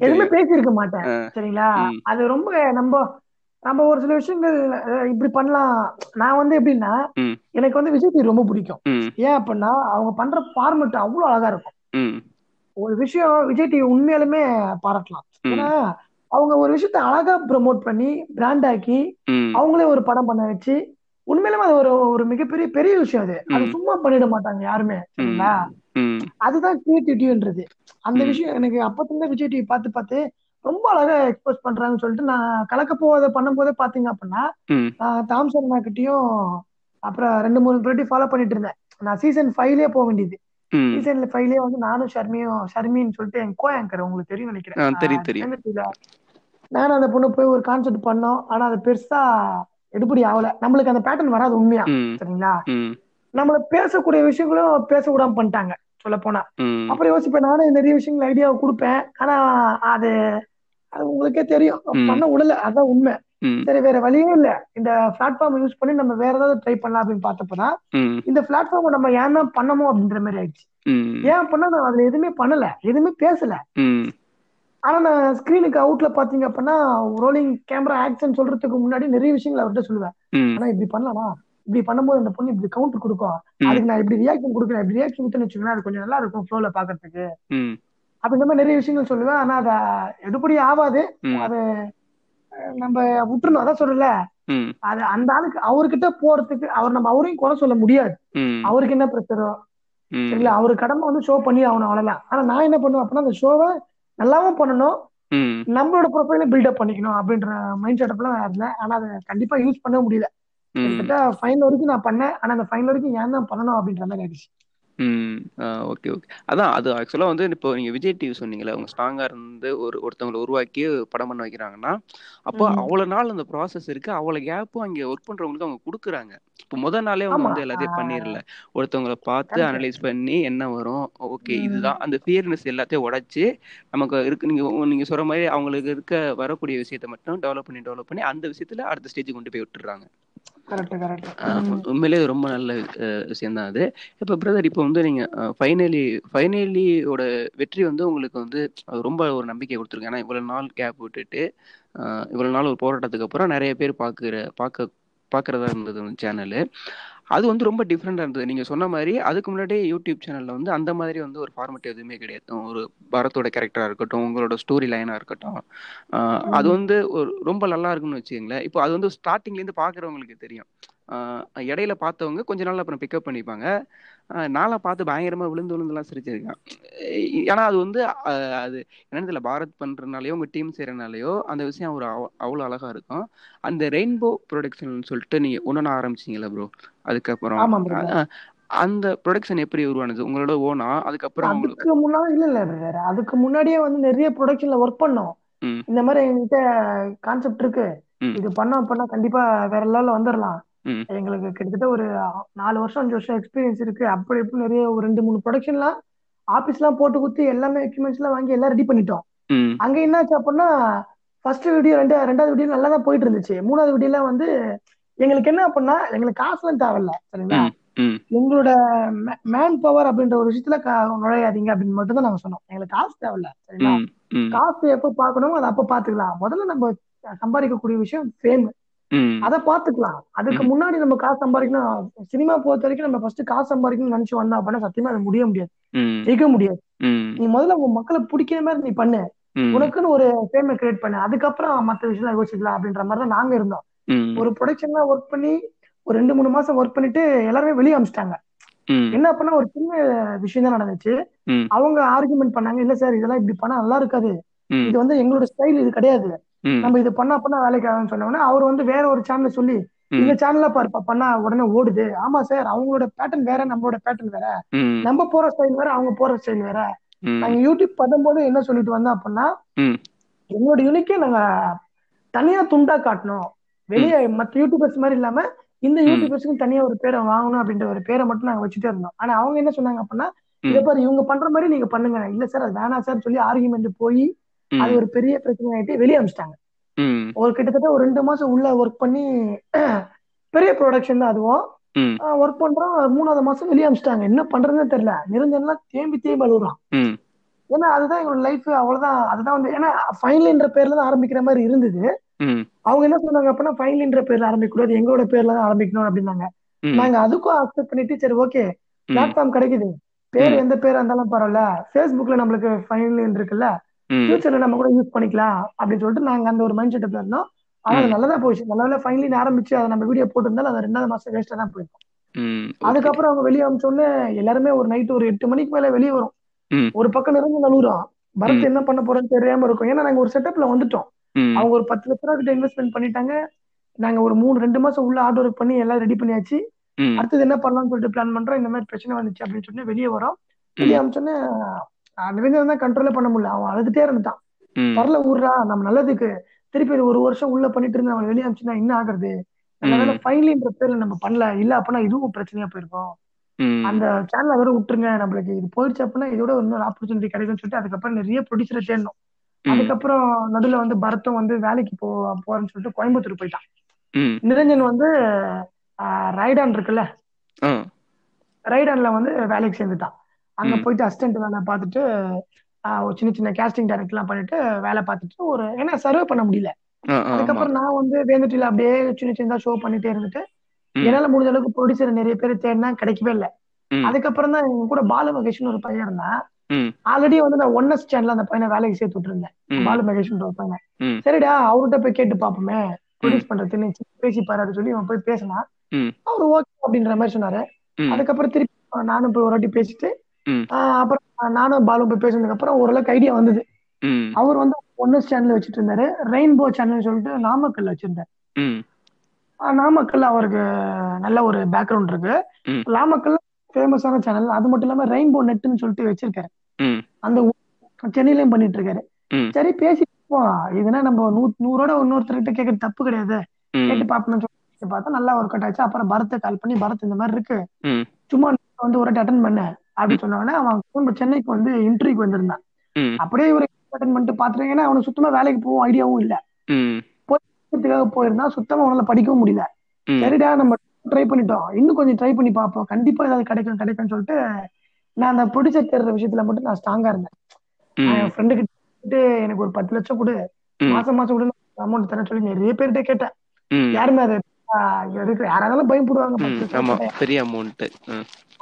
எதுவுமே பேசியிருக்க மாட்டேன். சரிங்களா? அது ரொம்ப நம்ம நம்ம ஒரு சில விஷயங்கள் இப்படி பண்ணலாம். நான் வந்து எப்படின்னா எனக்கு வந்து விஜய் டிவி ரொம்ப பிடிக்கும். ஏன் அப்படின்னா அவங்க பண்ற ஃபார்மெட் அவ்வளவு அழகா இருக்கும். ஒரு விஷயம் விஜய் டிவி உண்மையாலுமே பாராட்டலாம். ஏன்னா அவங்க ஒரு விஷயத்த அழகா ப்ரோமோட் பண்ணி பிராண்ட் ஆக்கி அவங்களே ஒரு படம் பண்ண வச்சு உண்மையிலுமே அது ஒரு ஒரு மிகப்பெரிய பெரிய விஷயம் அது. அது சும்மா பண்ணிட மாட்டாங்க யாருமே சரிங்களா? அதுதான் கிரியேட்டிவிட்டின்றது அந்த விஷயம் எனக்கு அப்பத்துல விஜய் டிவி பார்த்து பார்த்து ரொம்ப அழகா எக்ஸ்போஸ் பண்றாங்கன்னு சொல்லிட்டு நான் கலக்க போவதை பண்ணும்போதே பாத்தீங்க அப்படின்னா தாம்சன் கிட்டயும் அப்புறம் ரெண்டு மூணு பேர்ட்டி ஃபாலோ பண்ணிட்டு இருந்தேன். நான் சீசன் ஃபைவ்லயே போக வேண்டியது. சீசன்ல ஃபைவ்லயே வந்து நானும் ஷர்மியும் ஷர்மின்னு சொல்லிட்டு என் கோ ஆங்கர் உங்களுக்கு தெரியும் நினைக்கிறேன் நானும் அந்த பொண்ணு போய் ஒரு கான்செப்ட் பண்ணோம். ஆனா அது பெருசா எடுபடி ஆகல. நம்மளுக்கு அந்த பேட்டர்ன் வராது உண்மையா சரிங்களா? நம்மள பேசக்கூடிய விஷயங்களும் பேச விடாம பண்ணிட்டாங்க சொல்ல போனா. அப்புறம் யோசிப்பேன் நானும் நிறைய விஷயங்கள் ஐடியாவை கொடுப்பேன். ஆனா அது அது உங்களுக்கே தெரியும். பண்ண விடல அதான் உண்மை. சரி வேற வழியே இல்ல. இந்த பிளாட்ஃபார்ம் யூஸ் பண்ணி நம்ம வேற ஏதாவது ட்ரை பண்ணலாம் அப்படின்னு பார்த்தப்பதான் இந்த பிளாட்ஃபார்ம் நம்ம ஏன் தான் பண்ணமோ அப்படின்ற மாதிரி ஆயிடுச்சு. ஏன் பண்ணா நான் அதுல எதுவுமே பண்ணல. எதுவுமே பேசல. ஆனா நான் ஸ்கிரீனுக்கு அவுட்ல பாத்தீங்க அப்படின்னா ரோலிங் கேமரா ஆக்ஷன் சொல்றதுக்கு முன்னாடி நிறைய விஷயங்கள் அவர்கிட்ட சொல்லுவேன். ஆனா இப்படி பண்ணலாமா? இப்படி பண்ணும்போது அந்த பொண்ணு இப்படி கவுண்டர் கொடுக்கும். அதுக்கு நான் இப்படி ரியாக்ஷன் கொடுக்குறேன். இப்படி ரியாக்ஷன் கொடுத்தேன்னு வச்சுக்கோங்களேன் அது கொஞ்சம் நல்லா இருக்கும் ஃப்ளோல பாக்குறதுக்கு அப்படின்ற மாதிரி நிறைய விஷயங்கள் சொல்லுவேன். ஆனா அத எடுபடி ஆகாது அது நம்ம விட்டுறணும். அதான் சொல்லல அது அந்த ஆளுக்கு அவர்கிட்ட போறதுக்கு அவர் நம்ம அவரையும் குறை சொல்ல முடியாது. அவருக்கு என்ன பிரச்சனை? சரிங்களா? அவர் கடமை வந்து ஷோ பண்ணி ஆகணும் அவ்வளவுதான். ஆனா நான் என்ன பண்ணுவேன் அப்படின்னா அந்த ஷோவை நல்லாவும் பண்ணணும். நம்மளோட ப்ரொஃபைல பில்டப் பண்ணிக்கணும் அப்படின்ற மைண்ட் செட்டப்ல நான் இருந்தேன். ஆனா அதை கண்டிப்பா யூஸ் பண்ண முடியல. கிட்டத்தட்ட ஃபைனல் வரைக்கும் நான் பண்ணேன். ஆனா அந்த ஃபைனல் வரைக்கும் ஏன் தான் பண்ணணும் அப்படின்ற மாதிரி ஆயிடுச்சு. ம். Okay okay. அதான் அது ஆக்சுவலாக வந்து இப்போ நீங்கள் விஜய் டிவி சொன்னீங்களே அவங்க ஸ்ட்ராங்காக இருந்து ஒரு ஒருத்தவங்களை உருவாக்கி படம் பண்ண வைக்கிறாங்கன்னா அப்போ ம். அவ்வளோ நாள் அந்த ப்ராசஸ் இருக்கு. அவ்வளோ கேப்பும் அங்கே ஒர்க் பண்ணுறவங்களுக்கு அவங்க கொடுக்குறாங்க. இப்போ முத நாளே அவங்க வந்து எல்லாத்தையும் பண்ணிடல. ஒருத்தவங்களை பார்த்து அனலைஸ் பண்ணி என்ன வரும் ஓகே. இதுதான். அந்த ஃபியர்னஸ் எல்லாத்தையும் உடைச்சு நமக்கு இருக்கு நீங்கள் நீங்கள் சொல்கிற மாதிரி அவங்களுக்கு இருக்க வரக்கூடிய விஷயத்தை மட்டும் டெவலப் பண்ணி டெவலப் பண்ணி அந்த விஷயத்தில் அடுத்த ஸ்டேஜ் கொண்டு போய் விட்டுறாங்க உண்மையிலேயே ரொம்ப நல்ல விஷயம் தான் அது. இப்போ பிரதர் இப்போ வந்து நீங்க ஃபைனலி ஃபைனலியோட வெற்றி வந்து உங்களுக்கு வந்து ரொம்ப ஒரு நம்பிக்கை கொடுத்துருக்கு ஏன்னா இவ்வளவு நாள் கேப் விட்டுட்டு இவ்வளவு நாள் ஒரு போராட்டத்துக்கு அப்புறம் நிறைய பேர் பார்க்குற பார்க்க பார்க்கறதா இருந்தது அந்த சேனலு அது வந்து ரொம்ப டிஃப்ரெண்டாக இருந்தது. நீங்கள் சொன்ன மாதிரி அதுக்கு முன்னாடியே யூடியூப் சேனலில் வந்து அந்த மாதிரி வந்து ஒரு ஃபார்மேட் எதுவுமே கிடையாது. ஒரு பரத்தோட கேரக்டராக இருக்கட்டும் உங்களோட ஸ்டோரி லைனாக இருக்கட்டும். அது. வந்து ஒரு ரொம்ப நல்லா இருக்குன்னு வச்சுக்கோங்களேன். இப்போ அது வந்து ஸ்டார்டிங்லேருந்து பார்க்குறவங்களுக்கு தெரியும். இடையில பார்த்தவங்க கொஞ்ச நாள் அப்புறம் பிக்கப் பண்ணிப்பாங்க. நாளை பார்த்து பயங்கரமா விழுந்து விழுந்துலாம் சிரிச்சிருக்கேன். ஏன்னா அது வந்து அது என்னன்னு தெரியல பாரத் பண்றதுனாலயோ உங்க டீம் செய்யறதுனாலயோ அந்த விஷயம் ஒரு அவ- அவ்வளவு அழகா இருக்கும். அந்த ரெயின்போ ப்ரொடக்ஷன் சொல்லிட்டு நீங்க ஒன்னு ஆரம்பிச்சீங்களா ப்ரோ அதுக்கப்புறம் அந்த ப்ரொடக்ஷன் எப்படி உருவானது? உங்களோட ஓனா அதுக்கப்புறம் அதுக்கு முன்னாடி இல்ல இல்ல அதுக்கு முன்னாடியே வந்து நிறைய ப்ரொடக்ஷன்ல ஒர்க் பண்ணோம். இந்த மாதிரி எங்ககிட்ட கான்செப்ட் இருக்கு. இது பண்ணோம் பண்ணா கண்டிப்பா வேற லெவல்ல வந்துடலாம் எங்களுக்கு கிட்டத்தட்ட ஒரு நாலு வருஷம் அஞ்சு வருஷம் எக்ஸ்பீரியன்ஸ் இருக்கு. அப்படி இப்படி நிறைய ஒரு ரெண்டு மூணு ப்ரொடக்ஷன்லாம் ஆபீஸ்லாம் போட்டு குத்தி எல்லாமே எக்யூப்மெண்ட்ஸ் எல்லாம் வாங்கி எல்லாம் ரெடி பண்ணிட்டோம். அங்க என்னாச்சு அப்படின்னா ஃபர்ஸ்ட் வீடியோ ரெண்டு ரெண்டாவது வீடியோ நல்லா தான் போயிட்டு இருந்துச்சு. மூணாவது வீடியோல வந்து எங்களுக்கு என்ன அப்படின்னா எங்களுக்கு காசுலாம் தேவையில்ல சரிங்களா? எங்களோட மேன் பவர் அப்படின்ற ஒரு விஷயத்துல நுழையாதீங்க அப்படின்னு மட்டும் தான் நாங்க சொன்னோம். எங்களுக்கு காசு தேவையில்ல சரிங்களா? காசு எப்ப பார்க்கணுமோ அதை அப்ப பாத்துக்கலாம் முதல்ல நம்ம சம்பாதிக்கக்கூடிய விஷயம் ஃபேம் அதை பாத்துக்கலாம் அதுக்கு முன்னாடி நம்ம காசு சம்பாதிக்கணும். சினிமா பொறுத்த வரைக்கும் நம்ம ஃபர்ஸ்ட் காசு சம்பாதிக்கணும்னு நினைச்சு வந்தோம் அப்படின்னா சத்தியமா அது முடிய முடியாது. ஜெயிக்க முடியாது. நீ முதல்ல உன் மக்களை பிடிக்கிற மாதிரி நீ பண்ணு. உனக்குன்னு ஒரு ஃபேமை கிரியேட் பண்ணு. அதுக்கப்புறம் மற்ற விஷயம் யோசிக்கலாம் அப்படின்ற மாதிரி தான் நாங்க இருந்தோம். ஒரு ப்ரொடக்ஷன்ல ஒர்க் பண்ணி ஒரு ரெண்டு மூணு மாசம் ஒர்க் பண்ணிட்டு எல்லாருமே வெளியே அமிச்சிட்டாங்க. என்ன பண்ணா ஒரு சின்ன விஷயம் தான் நடந்துச்சு. அவங்க ஆர்குமெண்ட் பண்ணாங்க இல்ல சார் இதெல்லாம் இப்படி பண்ணா நல்லா இருக்காது. இது வந்து எங்களோட ஸ்டைல் இது கிடையாது. நம்ம இது பண்ணா பண்ணா வேலைக்கு ஆகும்னு சொன்ன உடனே அவர் வந்து வேற ஒரு சேனல்ல சொல்லி இந்த சேனல்ல பாருப்பா பண்ணா உடனே ஓடுது. ஆமா சார் அவங்களோட பேட்டர்ன் வேற நம்மளோட பேட்டர்ன் வேற. நம்ம போற ஸ்டைல் வேற அவங்க போற ஸ்டைல் வேற. நாங்க யூடியூப் பண்ணும்போது என்ன சொல்லிட்டு வந்தோம் அப்படின்னா எங்களோட யூனிக்கே நாங்க தனியா துண்டா காட்டணும். வெளியே மத்த யூடியூபர்ஸ் மாதிரி இல்லாம இந்த யூடியூபர்ஸ்க்கு தனியா ஒரு பேரை வாங்கணும் அப்படின்ற ஒரு பேரை மட்டும் நாங்க வச்சுட்டே இருந்தோம். ஆனா அவங்க என்ன சொன்னாங்க அப்படின்னா இதை பாரு இவங்க பண்ற மாதிரி நீங்க பண்ணுங்க. இல்ல சார் அது வேணாம் சார் சொல்லி ஆர்குமெண்ட் போய் அது ஒரு பெரிய பிரச்சனை ஆயிட்டு வெளியே அமிச்சிட்டாங்க. ஒரு கிட்டத்தட்ட ஒரு ரெண்டு மாசம் உள்ள ஒர்க் பண்ணி பெரிய ப்ரொடக்ஷன் தான் அதுவும். ஒர்க் பண்றோம் மூணாவது மாசம் வெளியே அமிச்சிட்டாங்க. என்ன பண்றதுன்னு தெரியல. நிரஞ்சன்லாம் தேம்பி தேம்பி அழுகுறான் ஏன்னா அதுதான் எங்களோட லைஃப் அவ்வளவுதான். அதுதான் வந்து ஏன்னா ஃபைனல்ன்ற பேர்ல தான் ஆரம்பிக்கிற மாதிரி இருந்தது. அவங்க என்ன சொன்னாங்க அப்படின்னா ஃபைனல்ன்ற பேர்ல ஆரம்பிக்க கூடாது எங்களோட பேர்ல தான் ஆரம்பிக்கணும் அப்படின்னாங்க. நாங்க அதுக்கும் அக்செப்ட் பண்ணிட்டு சரி ஓகே பிளாட்ஃபார்ம் கிடைக்குது. பேர் எந்த பேர் இருந்தாலும் பரவாயில்ல. ஃபேஸ்புக்ல நம்மளுக்கு ஃபைனல் இருக்குல்ல. ஃபியூச்சர்ல நம்ம கூட யூஸ் பண்ணிக்கலாம் அப்படின்னு சொல்லிட்டு நாங்க அந்த ஒரு மைண்ட் செட்டப்ல இருந்தோம். ஆனா அது நல்லதா போச்சு நல்ல ஃபைனலி ஆரம்பிச்சு அதை நம்ம வீடியோ போட்டிருந்தாலும் அது ரெண்டாவது மாசம் வேஸ்டா தான் போயிருக்கும் அதுக்கப்புறம் அவங்க வெளியே அமிச்சோடனே எல்லாருமே ஒரு நைட் ஒரு எட்டு மணிக்கு மேல வெளியே வரும். ஒரு பக்கம் நிறைஞ்சு நழுவுறோம் பரத் என்ன பண்ண போறோம்னு தெரியாம இருக்கும். ஏன்னா நாங்க ஒரு செட்டப்ல வந்துட்டோம். அவங்க ஒரு பத்து லட்ச ரூபா கிட்ட இன்வெஸ்ட்மெண்ட் பண்ணிட்டாங்க. நாங்க ஒரு மூணு ரெண்டு மாசம் உள்ள ஆர்டர் ஒர்க் பண்ணி எல்லாம் ரெடி பண்ணியாச்சு. அடுத்தது என்ன பண்ணலாம்னு சொல்லிட்டு பிளான் பண்றோம். இந்த மாதிரி பிரச்சனை வந்துச்சு அப்படின்னு சொல்லி வெளியே வரோம். வெளியே அமிச்சோன்னே நிரஞ்சன் தான் கண்ட்ரோலே பண்ண முடியல. அவன் அழுதுட்டே இருந்துட்டான். ம். வரல ஊர்றா நம்ம நல்லதுக்கு. திருப்பி ஒரு வருஷம் உள்ள பண்ணிட்டு இருந்து அவன் வெளியே அமிச்சுனா என்ன ஆகுறது? ம். ஃபைனலின்ற பேர்ல நம்ம பண்ணல. இல்ல அப்படின்னா இதுவும் பிரச்சனையா போயிருக்கும். அந்த சேனலை வேற விட்டுருங்க. நம்மளுக்கு இது போயிடுச்சு அப்படின்னா இதோட இன்னொரு ஆப்பர்ச்சுனிட்டி கிடைக்கும்னு சொல்லிட்டு அதுக்கப்புறம் நிறைய ப்ரொடியூசரை தேடணும். அதுக்கப்புறம் நடுவுல வந்து பரத்தும் வந்து வேலைக்கு போ போறேன்னு சொல்லிட்டு கோயம்புத்தூர் போயிட்டான். நிரஞ்சன் வந்து ரைடான் இருக்குல்ல? ரைடான்ல வந்து வேலைக்கு சேர்ந்துட்டான். அங்க போயிட்டு அசிஸ்டன்ட் வேலை பார்த்துட்டு சின்ன சின்ன கேஸ்டிங் டைரக்ட்லாம் பண்ணிட்டு வேலை பார்த்துட்டு ஒரு ஏன்னா சர்வே பண்ண முடியல. அதுக்கப்புறம் நான் வந்து வேந்துட்டில அப்படியே சின்ன சின்னதா ஷோ பண்ணிட்டே இருந்துட்டு என்னால முடிஞ்ச அளவுக்கு ப்ரொடியூசர் நிறைய பேர் தேடினா கிடைக்கவே இல்லை. அதுக்கப்புறம் தான் எங்க கூட பாலு மகேஷ்னு ஒரு பையன் இருந்தான். ஆல்ரெடி வந்து நான் ஒன்னஸ் சேனல்ல அந்த பையனை வேலைக்கு சேர்த்து விட்டுருந்தேன். பாலு மகேஷ்ன்ற ஒரு பையனை. சரிடா அவர்கிட்ட போய் கேட்டு பார்ப்போமே. ம். ப்ரொடியூஸ் பண்றதுன்னு பேசி பாரு சொல்லி அவன் போய் பேசினான். ம். அவர் ஓகே அப்படின்ற மாதிரி சொன்னாரு. அதுக்கப்புறம் திருப்பி நானும் போய் ஒரு வாட்டி பேசிட்டு அப்புறம் நானும் பாலும் போய் பேசினதுக்கு அப்புறம் ஓரளவுக்கு ஐடியா வந்தது. அவர் வந்து ஒன்னஸ் சேனல் வச்சுட்டு இருந்தாரு. ரெயின்போ சேனல் சொல்லிட்டு நாமக்கல் வச்சிருந்தாரு. ம். ஆஹ் நாமக்கல் அவருக்கு நல்ல ஒரு பேக்ரவுண்ட் இருக்கு. நாமக்கல் ஃபேமஸான சேனல் அது மட்டும் இல்லாம ரெயின்போ நெட்னு சொல்லிட்டு வச்சிருக்காரு. அந்த சென்னையிலயும் பண்ணிட்டு இருக்காரு. சரி பேசி இதுனா நம்ம நூ நூறோட இன்னொருத்தர்கிட்ட கேட்கறது தப்பு கிடையாது. கேட்டு பார்ப்போம்னு சொல்லி பார்த்தா நல்லா ஒர்க் அவுட் ஆச்சு. அப்புறம் பரத்தை கால் பண்ணி பரத் இந்த மாதிரி இருக்கு. சும்மா வந்து ஒரு அட்டன் பண்ண அப்படின்னு சொன்னவொடனே அவன் திரும்ப சென்னைக்கு வந்து இன்டர்வியூக்கு வந்திருந்தான். அப்படியே இவரு அட்டன் பண்ணிட்டு ஏன்னா அவனுக்கு சுத்தமா வேலைக்கு போகும் ஐடியாவும் இல்ல. போகிறதுக்காக போயிருந்தான் சுத்தமா அவனால படிக்கவும் முடியல. சரிடா நம்ம ட்ரை பண்ணிட்டோம். இன்னும் கொஞ்சம் ட்ரை பண்ணி பார்ப்போம். கண்டிப்பா ஏதாவது கிடைக்கும் கிடைக்கும்னு சொல்லிட்டு நான் அந்த ப்ரொடியூசர் தேடுற விஷயத்துல மட்டும் நான் ஸ்ட்ராங்கா இருந்தேன். என் ஃப்ரெண்டு கிட்ட எனக்கு ஒரு பத்து லட்சம் கொடு. மாசம் மாசம் கொடு அமௌண்ட் தரேன் சொல்லி நிறைய பேர்கிட்ட கேட்டேன். யாருமே அது யாராலும் பயப்படுவாங்க. பெரிய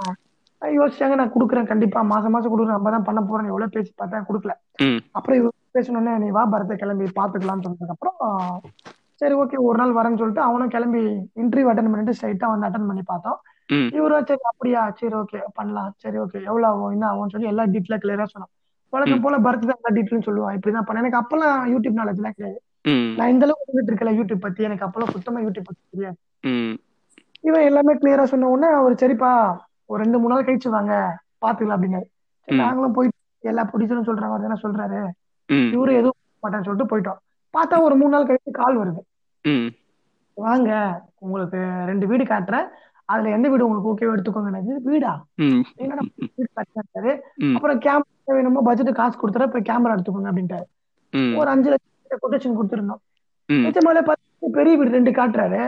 ஆஹ் யோசிச்சாங்க நான் கொடுக்குறேன். கண்டிப்பா மாசம் மாசம் கொடுக்குறேன். நம்ம தான் பண்ண போறேன் எவ்வளவு பேசி பார்த்தேன் கொடுக்கல. அப்புறம் இவர் பேசணுன்னே நீ வா பரத்தை கிளம்பி பாத்துக்கலாம்னு சொன்னதுக்கு அப்புறம் சரி ஓகே ஒரு நாள் வரேன்னு சொல்லிட்டு அவனும் கிளம்பி இன்டர்வியூ அட்டன் பண்ணிட்டு ஸ்ட்ரைட்டா வந்து அட்டன் பண்ணி பார்த்தோம். இவரும் சரி அப்படியா? சரி ஓகே பண்ணலாம். சரி ஓகே எவ்வளவு ஆகும் என்ன ஆகும்னு சொல்லி எல்லா டீட்டெயிலா கிளியரா சொன்னோம் வழக்கம் போல பரத் தான் எல்லா டீட்டெயிலும் சொல்லுவான். இப்படிதான் பண்ண எனக்கு அப்பெல்லாம் யூடியூப் நாலேஜ் எல்லாம் கிடையாது. நான் இந்த அளவுக்கு வந்துட்டு இருக்கல யூடியூப் பத்தி. எனக்கு அப்பெல்லாம் சுத்தமா யூடியூப் பத்தி தெரியாது. இவன் எல்லாமே கிளியரா சொன்ன உடனே அவர் சரிப்பா ஒரு ரெண்டு மூணு நாள் கழிச்சு வாங்க பாத்துக்கலாம் அப்படின்னாரு. நாங்களும் போயிட்டு எல்லா ப்ரொடியூசரும் சொல்றாங்க தானே சொல்றாரு. இவரு எதுவும் மாட்டேன்னு சொல்லிட்டு போயிட்டோம். பார்த்தா ஒரு மூணு நாள் கழிச்சு கால் வருது. வாங்க உங்களுக்கு ரெண்டு வீடு காட்டுறேன். அதுல எந்த வீடு உங்களுக்கு ஓகே எடுத்துக்கோங்க வீடா? என்னடா வீடு அப்புறம் கேமரா வேணுமோ பட்ஜெட் காசு கொடுத்துறேன் போய் கேமரா எடுத்துக்கோங்க அப்படின்ட்டாரு. ஒரு அஞ்சு லட்சம் கொட்டேஷன் கொடுத்துருந்தோம். நிஜமாலே பார்த்து பெரிய வீடு ரெண்டு காட்டுறாரு.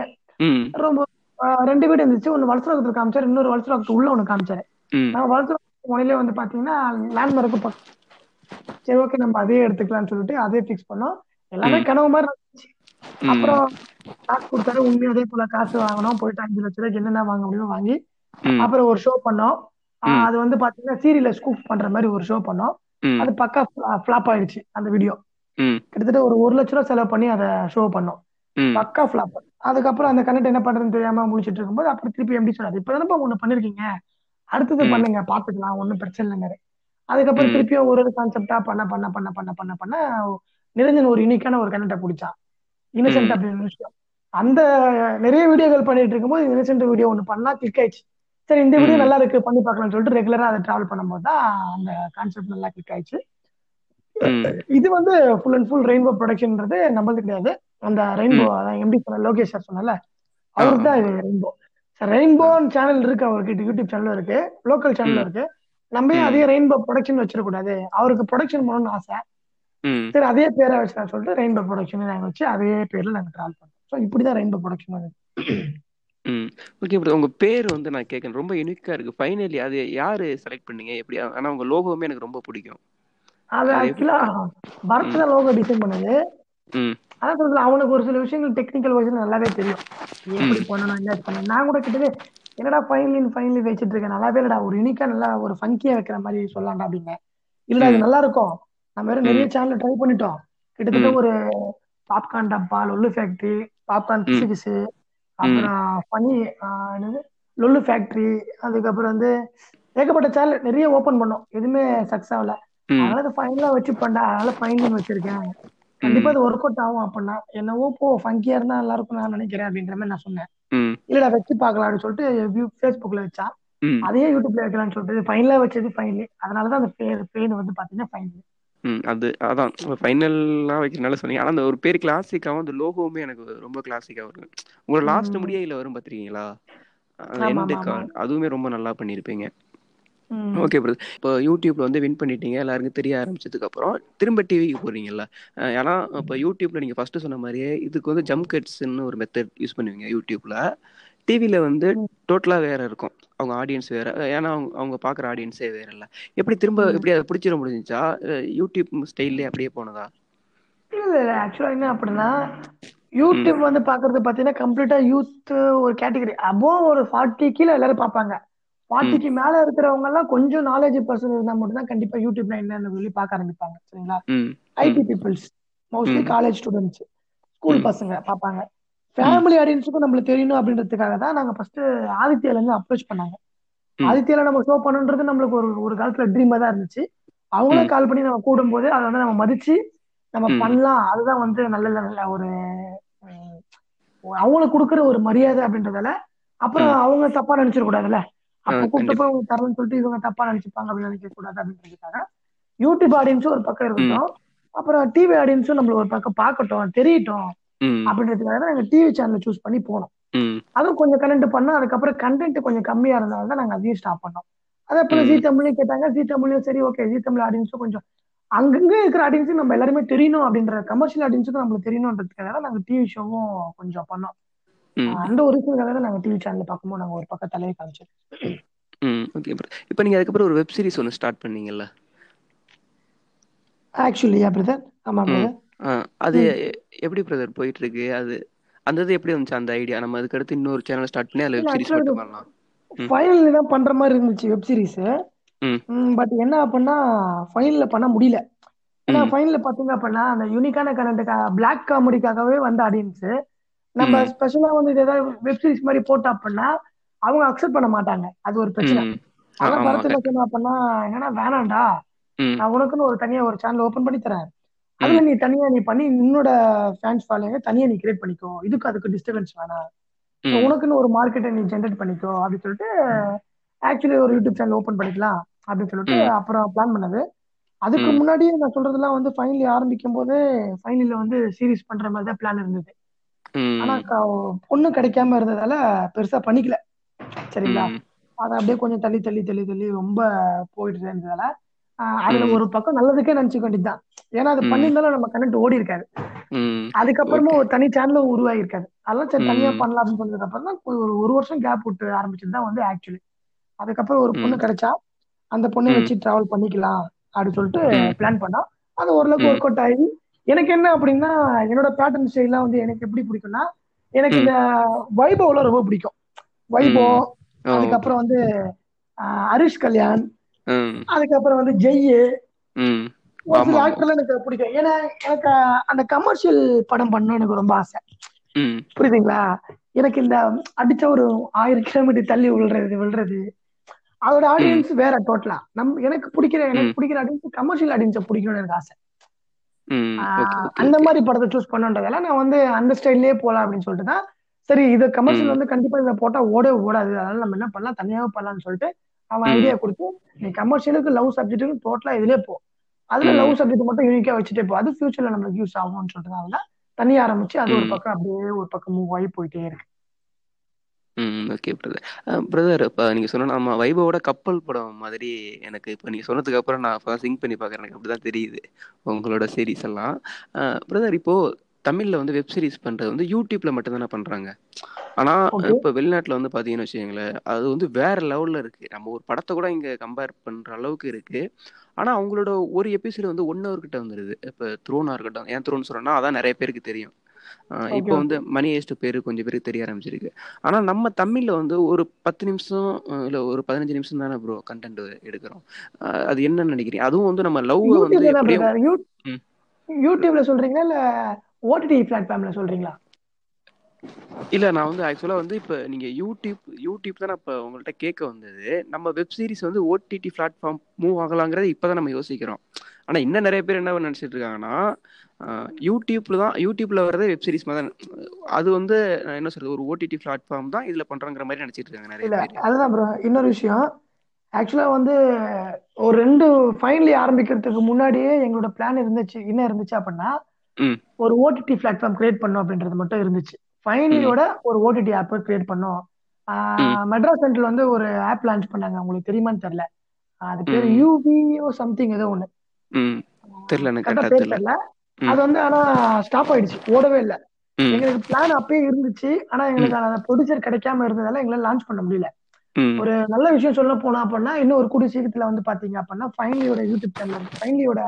ரொம்ப ரெண்டு வீடு இருந்துச்சு. ஒன்னு வளசரகத்துல காமிச்சாரு இன்னொரு வளசரகத்து உள்ள ஒண்ணு காமிச்சாரு. ம். நான் வளசரகத்து முனையிலே வந்து பாத்தீங்கன்னா லேண்ட்மார்க்கு சரி ஓகே நம்ம அதே எடுத்துக்கலாம்னு சொல்லிட்டு அதே ஃபிக்ஸ் பண்ணோம். எல்லாமே கனவு மாதிரி இருந்துச்சு அப்புறம் காசு கொடுத்தாரு. உண்மையும் அதே போல காசு வாங்கணும் போயிட்டு அஞ்சு லட்ச ரூபாய்க்கு என்னென்ன வாங்க முடியுமோ வாங்கி அப்புறம் ஒரு ஷோ பண்ணோம். அது வந்து பாத்தீங்கன்னா சீரியல ஸ்கூப் பண்ற மாதிரி ஒரு ஷோ பண்ணோம். அது பக்கா ஃபிளாப் ஆயிடுச்சு அந்த வீடியோ கிட்டத்தட்ட ஒரு ஒரு லட்ச ரூபா செலவு பண்ணி அதை ஷோ பண்ணோம். பக்கா ஃபிளாப் அதுக்கப்புறம் அந்த கண்டென்ட் என்ன பண்றதுன்னு தெரியாம முடிச்சிட்டு இருக்கும்போது அப்புறம் திருப்பி எப்படி சொன்னாரு இப்பதானப்பா ஒண்ணு பண்ணிருக்கீங்க. அடுத்தது பண்ணுங்க பாத்துக்கலாம் ஒண்ணும் பிரச்சனை இல்லைங்க அதுக்கப்புறம் திருப்பியும் ஒரு ஒரு கான்செப்டா பண்ண பண்ண பண்ண பண்ண பண்ண பண்ண நிரஞ்சன் ஒரு யூனிக்கான ஒரு கண்டென்ட்டை பிடிச்சான் இன்னசென்ட் அப்படின்னு விஷயம். அந்த நிறைய வீடியோகள் பண்ணிட்டு இருக்கும்போது இன்னசென்ட் வீடியோ ஒண்ணு பண்ணா கிளிக் ஆயிடுச்சு. சரி இந்த வீடியோ நல்லா இருக்கு பண்ணி பார்க்கலாம்னு சொல்லிட்டு ரெகுலரா அதை டிராவல் பண்ணும்போது தான் அந்த கான்செப்ட் நல்லா கிளிக் ஆயிடுச்சு. இது வந்து ஃபுல் அண்ட் ஃபுல் ரெயின்போ ப்ரொடக்ஷன்ன்றது நம்மளது கிடையாது. அந்த ரெயின்போ அதான் எம்டி சொன்ன லோகேஷ் சார் சொன்னல அவருக்கு தான் இது ரெயின்போ ரெயின்போ சேனல் இருக்கு அவருக்கு யூடியூப் சேனலும் இருக்கு லோக்கல் சேனலும் ம். இருக்கு. நம்ம ஏன் அதே ரெயின்போ ப்ரொடக்ஷன் வச்சிடக்கூடாது? அவருக்கு ப்ரொடக்ஷன் பண்ணணும்னு ஆசை. சரி அதே பேரை வச்சு சொல்லிட்டு ரெயின்போ ப்ரொடக்ஷன் நாங்கள் வச்சு அதே பேர்ல நாங்கள் ட்ராவல் பண்ணோம் ஸோ இப்படிதான் ரெயின்போ ப்ரொடக்ஷன் வருது ம். ஓகே ப்ரோ உங்க பேர் வந்து நான் கேட்கணும் ரொம்ப யூனிக்கா இருக்கு. ஃபைனலி அது யாரு செலக்ட் பண்ணீங்க? எப்படி? ஆனா உங்க லோகோவுமே எனக்கு ரொம்ப பிடிக்கும். அது அது எப்படி? ஆக்சுவலா பரத் தான் லோகோ டிசைன் பண்ணது. அதான் சொல்றது அவனுக்கு ஒரு சில விஷயங்கள் டெக்னிக்கல் விஷயம் நல்லாவே தெரியும். எப்படி பண்ணணும் என்ன பண்ணணும்? நான் கூட கிட்டவே என்னடா ஃபைனலி ஃபைனலி வச்சிட்டு இருக்கேன். நல்லாவே இல்லடா ஒரு யூனிக்கா நல்லா ஒரு ஃபங்கியா வைக்கிற மாதிரி சொல்லலாம்டா அப்படிங்க இல்லடா இது நல்லா இருக்கும். நம்ம வேற நிறைய சேனல் ட்ரை பண்ணிட்டோம். கிட்டத்தட்ட ஒரு பாப்கார்ன் டப்பா லொல்லு ஃபேக்டரி பாப்கார்ன் பிசு அப்புறம் ஃபனி என்னது? லொல்லு ஃபேக்டரி அதுக்கப்புறம் வந்து ஏகப்பட்ட சேனல் நிறைய ஓபன் பண்ணோம். எதுவுமே சக்ஸஸ் ஆகல. அதனால அது ஃபைனலா வச்சு பண்ணா அதனால ஃபைனல் வச்சிருக்கேன். கண்டிப்பா அது ஒர்க் அவுட் ஆகும் அப்படின்னா என்னவோ போ ஃபங்கியா இருந்தா நல்லா இருக்கும் நான் நினைக்கிறேன் அப்படின்ற மாதிரி நான் சொன்னேன். இல்லடா வச்சு பார்க்கலாம் அப்படின்னு சொல்லிட்டு ஃபேஸ்புக்ல வச்சா ம். அதையே யூடியூப்ல வைக்கலாம்னு சொல்லிட்டு ஃபைனலா வச்சது ஃபைனலி அதனாலதான் அந்த பேர் பேர் வந்து பாத்தீங்கன்னா ஃபைனல் ம் அது அதான். ஃபைனல்லாம் வைக்கிறனால சொன்னீங்க. ஆனால் அந்த ஒரு பேர் கிளாசிக்காகவும் அந்த லோகோவுமே எனக்கு ரொம்ப கிளாசிக்காக வரும் உங்களோட லாஸ்ட் முடியையில் வரும் பார்த்துருக்கீங்களா எண்டு கார்டு அதுவுமே ரொம்ப நல்லா பண்ணியிருப்பீங்க ம். Okay brother. இப்போ யூடியூப்ல வந்து வின் பண்ணிட்டீங்க எல்லாருக்கும் தெரிய ஆரம்பிச்சதுக்கு அப்புறம் திரும்ப டிவிக்கு போறீங்கல்ல. ஏன்னா இப்போ யூடியூப்ல நீங்க ஃபர்ஸ்ட் சொன்ன மாதிரியே இதுக்கு வந்து ஜம்ப் கட்ஸ்ன்னு ஒரு மெத்தட் யூஸ் பண்ணுவீங்க யூடியூப்ல. டிவில வந்து. டோட்டலா வேற இருக்கும். அவங்க ஆடியன்ஸ் வேற. ஏன்னா அவங்க அவங்க பாக்குற ஆடியன்ஸே வேற இல்ல. எப்படி திரும்ப. எப்படி அதை பிடிச்சிட முடிஞ்சுச்சா? யூடியூப் ஸ்டைல்லே அப்படியே போனதா? இல்ல இல்ல ஆக்சுவலா என்ன அப்படின்னா யூடியூப் வந்து பாக்குறது பாத்தீங்கன்னா கம்ப்ளீட்டா யூத் ஒரு கேட்டகரி அபோ ஒரு ஃபார்ட்டி கீழே எல்லாரும் பார்ப்பாங்க ம் ஃபார்ட்டிக்கு மேல இருக்கிறவங்க எல்லாம் கொஞ்சம் நாலேஜ் பர்சன் இருந்தா மட்டும் தான் கண்டிப்பா யூடியூப்ல என்னன்னு சொல்லி பார்க்க ஆரம்பிப்பாங்க சரிங்களா? IT peoples mostly college students school பசங்க பார்ப்பாங்க. ம். ஃபேமிலி ஆடியன்ஸுக்கும் நம்மளுக்கு தெரியணும் அப்படின்றதுக்காக தான் நாங்க ஃபர்ஸ்ட் ஆதித்யால இருந்து அப்ரோச் பண்ணாங்க. ஆதித்யால நம்ம ஷோ பண்ணணுன்றது நம்மளுக்கு ஒரு ஒரு காலத்துல ட்ரீமா தான் இருந்துச்சு. அவங்களும் ம். கால் பண்ணி நம்ம கூடும்போது அதை வந்து நம்ம மதிச்சு நம்ம பண்ணலாம். அதுதான் வந்து நல்ல நல்ல ஒரு அவங்களுக்கு கொடுக்குற ஒரு மரியாதை அப்படின்றதால அப்புறம் அவங்க தப்பா நினைச்சிட கூடாதுல்ல ஆ அப்ப கண்டிப்பா. அவங்க தரலன்னு சொல்லிட்டு இவங்க தப்பா நினைச்சுப்பாங்க அப்படின்னு நினைக்க கூடாது அப்படின்றதுக்காக. யூடியூப் ஆடியன்ஸும் ஒரு பக்கம் இருக்கட்டும். அப்புறம் டிவி ஆடியன்ஸும் நம்மள ஒரு பக்கம் பார்க்கட்டும் தெரியட்டும் அப்படின்றதுக்காக தான் நாங்க டிவி சேனல் சூஸ் பண்ணி போனோம். அதுவும் கொஞ்சம் கண்டென்ட் பண்ணோம். அதுக்கப்புறம் கண்டென்ட் கொஞ்சம் கம்மியா இருந்ததால தான் நாங்க அதையும் ஸ்டாப் பண்ணோம். அதே போல ஜி தமிழ்லையும் கேட்டாங்க. ஜி தமிழ்லையும் சரி ஓகே ஜி தமிழ் ஆடியன்ஸும் கொஞ்சம் அங்கங்க இருக்கிற ஆடியன்ஸும் நம்ம எல்லாருமே தெரியணும் அப்படின்ற கமர்ஷியல் ஆடியன்ஸுக்கும் நம்மளுக்கு தெரியணுன்றதுக்காக நாங்க டிவி ஷோவும் கொஞ்சம் பண்ணோம். அந்த ஒரு ரீசனுக்காக தான் நாங்க டிவி சேனல் பார்க்கும்போது நாங்க ஒரு பக்கம் தலையை காமிச்சோம் ம் ஓகே இப்போ நீங்கள் அதுக்கப்புறம் ஒரு வெப் சீரிஸ் ஒன்று ஸ்டார்ட் பண்ணீங்கல்ல? ஆக்சுவலியா பிரதர் ஆமா அது எப்படி பிரதர் போயிட்டு இருக்கு அது அந்த இது எப்படி வந்துச்சு அந்த ஐடியா நம்ம அதுக்கு அடுத்து இன்னொரு சேனல் ஸ்டார்ட் பண்ணி அதில் வெப் சீரிஸ் ஆக்சுவலா மட்டும் பண்ணலாம் ஃபைனல் தான் பண்ற மாதிரி இருந்துச்சு வெப் சீரிஸ் ம். பட் என்ன அப்படின்னா ஃபைனல்ல பண்ண முடியல. ஏன்னா ஃபைனல்ல பாத்தீங்க அப்படின்னா அந்த யூனிக்கான கரண்ட்டுக்காக பிளாக் காமெடிக்காகவே வந்த ஆடியன்ஸ் நம்ம ஸ்பெஷலா வந்து இது ஏதாவது வெப் சீரிஸ் மாதிரி போட்டோம் அப்படின்னா அவங்க அக்செப்ட் பண்ண மாட்டாங்க. அது ஒரு பிரச்சனை. ம். ஆ அதான் ஆமாம் பரத் என்ன கரெக்ட் சொன்னா அப்படின்னா என்னன்னா வேணாம்டா. ம். நான் உனக்குன்னு ஒரு தனியா ஒரு சேனல் ஓபன் பண்ணி தரேன். அதுல நீ தனியா நீ பண்ணி உன்னோட ஃபேன்ஸ் ஃபாலோங்க தனியா நீ கிரியேட் பண்ணிக்கோ. இதுக்கு அதுக்கு டிஸ்டர்பன்ஸ் வேணாம். உனக்குன்னு ஒரு மார்க்கெட்டை நீ ஜென்ரேட் பண்ணிக்கோ அப்படின்னு சொல்லிட்டு ஆக்சுவலி ஒரு யூடியூப் சேனல் ஓபன் பண்ணிக்கலாம் அப்படின்னு சொல்லிட்டு அப்புறம் பிளான் பண்ணது. அதுக்கு முன்னாடியே நான் சொல்றதெல்லாம் வந்து ஃபைனலி ஆரம்பிக்கும் போது ஃபைனலில் வந்து சீரிஸ் பண்ற மாதிரி தான் பிளான் இருந்தது. ஆனா பொண்ணு கிடைக்காம இருந்ததால பெருசா பண்ணிக்கல. சரிங்களா? அதை அப்படியே கொஞ்சம் தள்ளி தள்ளி தள்ளி தள்ளி ரொம்ப போயிட்டு இருந்ததால அதுல ஒரு பக்கம் நல்லதுக்கே நினைச்சுக்க வேண்டியதுதான். ஏன்னா அது பண்ணியிருந்தாலும் நம்ம கண்டென்ட் ஓடி இருக்காது. அதுக்கப்புறமா ஒரு தனி சேனலும் உருவாகி இருக்காது அதெல்லாம் சரி தனியா பண்ணலாம் அப்படின்னு சொன்னதுக்கு அப்புறம் தான் ஒரு ஒரு வருஷம் கேப் விட்டு ஆரம்பிச்சது தான் வந்து ஆக்சுவலி அதுக்கப்புறம் ஒரு பொண்ணு கிடைச்சா அந்த பொண்ணை வச்சு டிராவல் பண்ணிக்கலாம் அப்படின்னு சொல்லிட்டு பிளான் பண்ணோம். அது ஓரளவுக்கு ஒர்க் அவுட் ஆகி எனக்கு என்ன அப்படின்னா என்னோட பேட்டர்ன் ஸ்டைல்லாம் வந்து எனக்கு எப்படி பிடிக்கும்னா எனக்கு இந்த வைபவ்லாம் ரொம்ப பிடிக்கும். வைபோ அதுக்கப்புறம் வந்து ஹரிஷ் கல்யாண் அதுக்கப்புறம் வந்து ஜெய்யு. ஒரு சில ஆக்டர்லாம் எனக்கு பிடிக்கும். ஏன்னா எனக்கு அந்த கமர்ஷியல் படம் பண்ணணும் எனக்கு ரொம்ப ஆசை. புரியுதுங்களா? எனக்கு இந்த அடிச்ச ஒரு ஆயிரம் கிலோமீட்டர் தள்ளி விழுறது விழுறது அதோட ஆடியன்ஸ் வேற டோட்டலா நம் எனக்கு பிடிக்கிற எனக்கு பிடிக்கிற ஆடியன்ஸ் கமர்ஷியல் ஆடியன்ஸை பிடிக்கணும்னு எனக்கு ஆசை. அந்த மாதிரி படத்தை சூஸ் பண்ணுன்றதால நான் வந்து அந்த ஸ்டைல்லே போலாம் அப்படின்னு சொல்லிட்டு தான். சரி இது கமர்ஷியல் வந்து கண்டிப்பா இதை போட்டா ஓடவே ஓடாது. அதனால நம்ம என்ன பண்ணலாம்? தனியாவே பண்ணலாம்னு சொல்லிட்டு அவன் ஐடியா கொடுத்து நீ கமர்ஷியலுக்கு லவ் சப்ஜெக்ட்டுக்கு டோட்டலா இதுலயே போ. அதுல லவ் சப்ஜெக்ட் மட்டும் யூனிக்கா வச்சுட்டே போ. அது ஃபியூச்சர்ல நம்மளுக்கு யூஸ் ஆகும்னு சொல்லிட்டு தான் தனியா ஆரம்பிச்சு அது ஒரு பக்கம் அப்படியே ஒரு பக்கம் மூவ் ஆகி போயிட்டே இருக்கு. ம் ஓகே பிரதர். பிரதர் இப்போ நீங்கள் சொன்ன நம்ம வைபவோட கப்பல் படம் மாதிரி எனக்கு இப்போ நீங்கள் சொன்னதுக்கு அப்புறம் நான் இப்போ சிங்க் பண்ணி பார்க்குறேன். எனக்கு அப்படி தான் தெரியுது உங்களோட சீரிஸ் எல்லாம். பிரதர் இப்போது தமிழில் வந்து வெப் சீரிஸ் பண்ணுறது வந்து யூடியூப்பில் மட்டும்தானே பண்ணுறாங்க ஆனால் ஓகே இப்போ வெளிநாட்டில் வந்து பார்த்தீங்கன்னு வச்சுக்கோங்களேன் அது வந்து வேற லெவலில் இருக்குது நம்ம ஒரு படத்தை கூட இங்கே கம்பேர் பண்ணுற அளவுக்கு இருக்குது ஆனால் அவங்களோட ஒரு எபிசோடு வந்து ஒன் ஹவர் கிட்ட வந்துடுது இப்போ த்ரோனாக இருக்கட்டும். ஏன் த்ரோன்னு சொல்கிறேன்னா அதான் நிறைய பேருக்கு தெரியும். இப்போ வந்து மணி ஏஸ்ட் பேர் கொஞ்சம் பேருக்கு தெரிய ஆரம்பிச்சிருக்கு. ஆனா நம்ம தமிழ்ல வந்து ஒரு பத்து நிமிஷம் இல்ல ஒரு பதினஞ்சு நிமிஷம் தானே ப்ரோ கண்டென்ட் எடுக்கிறோம். அது என்னன்னு நினைக்கிறீங்க? அதுவும் வந்து நம்ம லவ் வந்து யூடியூப்ல சொல்றீங்களா இல்ல ஓடிடி பிளாட்ஃபார்ம்ல சொல்றீங்களா? இல்ல நான் வந்து ஆக்சுவலா வந்து இப்ப நீங்க யூடியூப் யூடியூப் தான் இப்ப உங்கள்ட்ட கேட்க வந்தது. நம்ம வெப் சீரிஸ் வந்து ஓடிடி பிளாட்ஃபார்ம் மூவ் ஆகலாங்கிறத இப்பதான் நம்ம யோசிக்கிறோம். ஆனா இன்னும் நிறைய பேர் என்ன நினைச்சிட்டு இருக்காங்கன்னா யூடியூப்ல தான் யூடியூப்ல வரதே வெப் சீரிஸ் மாதிரி அது வந்து என்ன சொல்றது ஒரு ஓடிடி பிளாட்ஃபார்ம் தான் இதுல பண்றங்கிற மாதிரி நினைச்சிட்டு இருக்காங்க நிறைய பேர். அதுதான் ப்ரோ இன்னொரு விஷயம். ஆக்சுவலா வந்து ஒரு ரெண்டு ஃபைனலி ஆரம்பிக்கிறதுக்கு முன்னாடியே எங்களோட பிளான் இருந்துச்சு. என்ன இருந்துச்சு அப்படின்னா ஒரு ஓடிடி பிளாட்ஃபார்ம் கிரியேட் பண்ணும் அப்படின்றது மட்டும் இருந்துச்சு. ஃபைனலியோட ஒரு ஓடிடி ஆப் கிரியேட் பண்ணோம். மெட்ராஸ் சென்ட்ரல் வந்து ஒரு ஆப் லான்ச் பண்ணாங்க. உங்களுக்கு தெரியுமான்னு தெரியல. அது பேர் ம். யூவிஓ சம்திங் ஏதோ ம் தெரியல எனக்கு தெரியல. அது வந்து ஆனா ஸ்டாப் ஆயிடுச்சு. ஓடவே இல்லை. எங்களுக்கு பிளான் அப்பயே இருந்துச்சு. ஆனா எங்களுக்கு அந்த ப்ரொடியூசர் கிடைக்காம இருந்ததால எங்களால லான்ச் பண்ண முடியல. ஒரு நல்ல விஷயம் சொல்ல போனா அப்படின்னா இன்னும் ஒரு கூடிய சீக்கிரத்துல வந்து பாத்தீங்க அப்படின்னா ஃபைனலியோட யூடியூப் சேனல் ஃபைனலியோட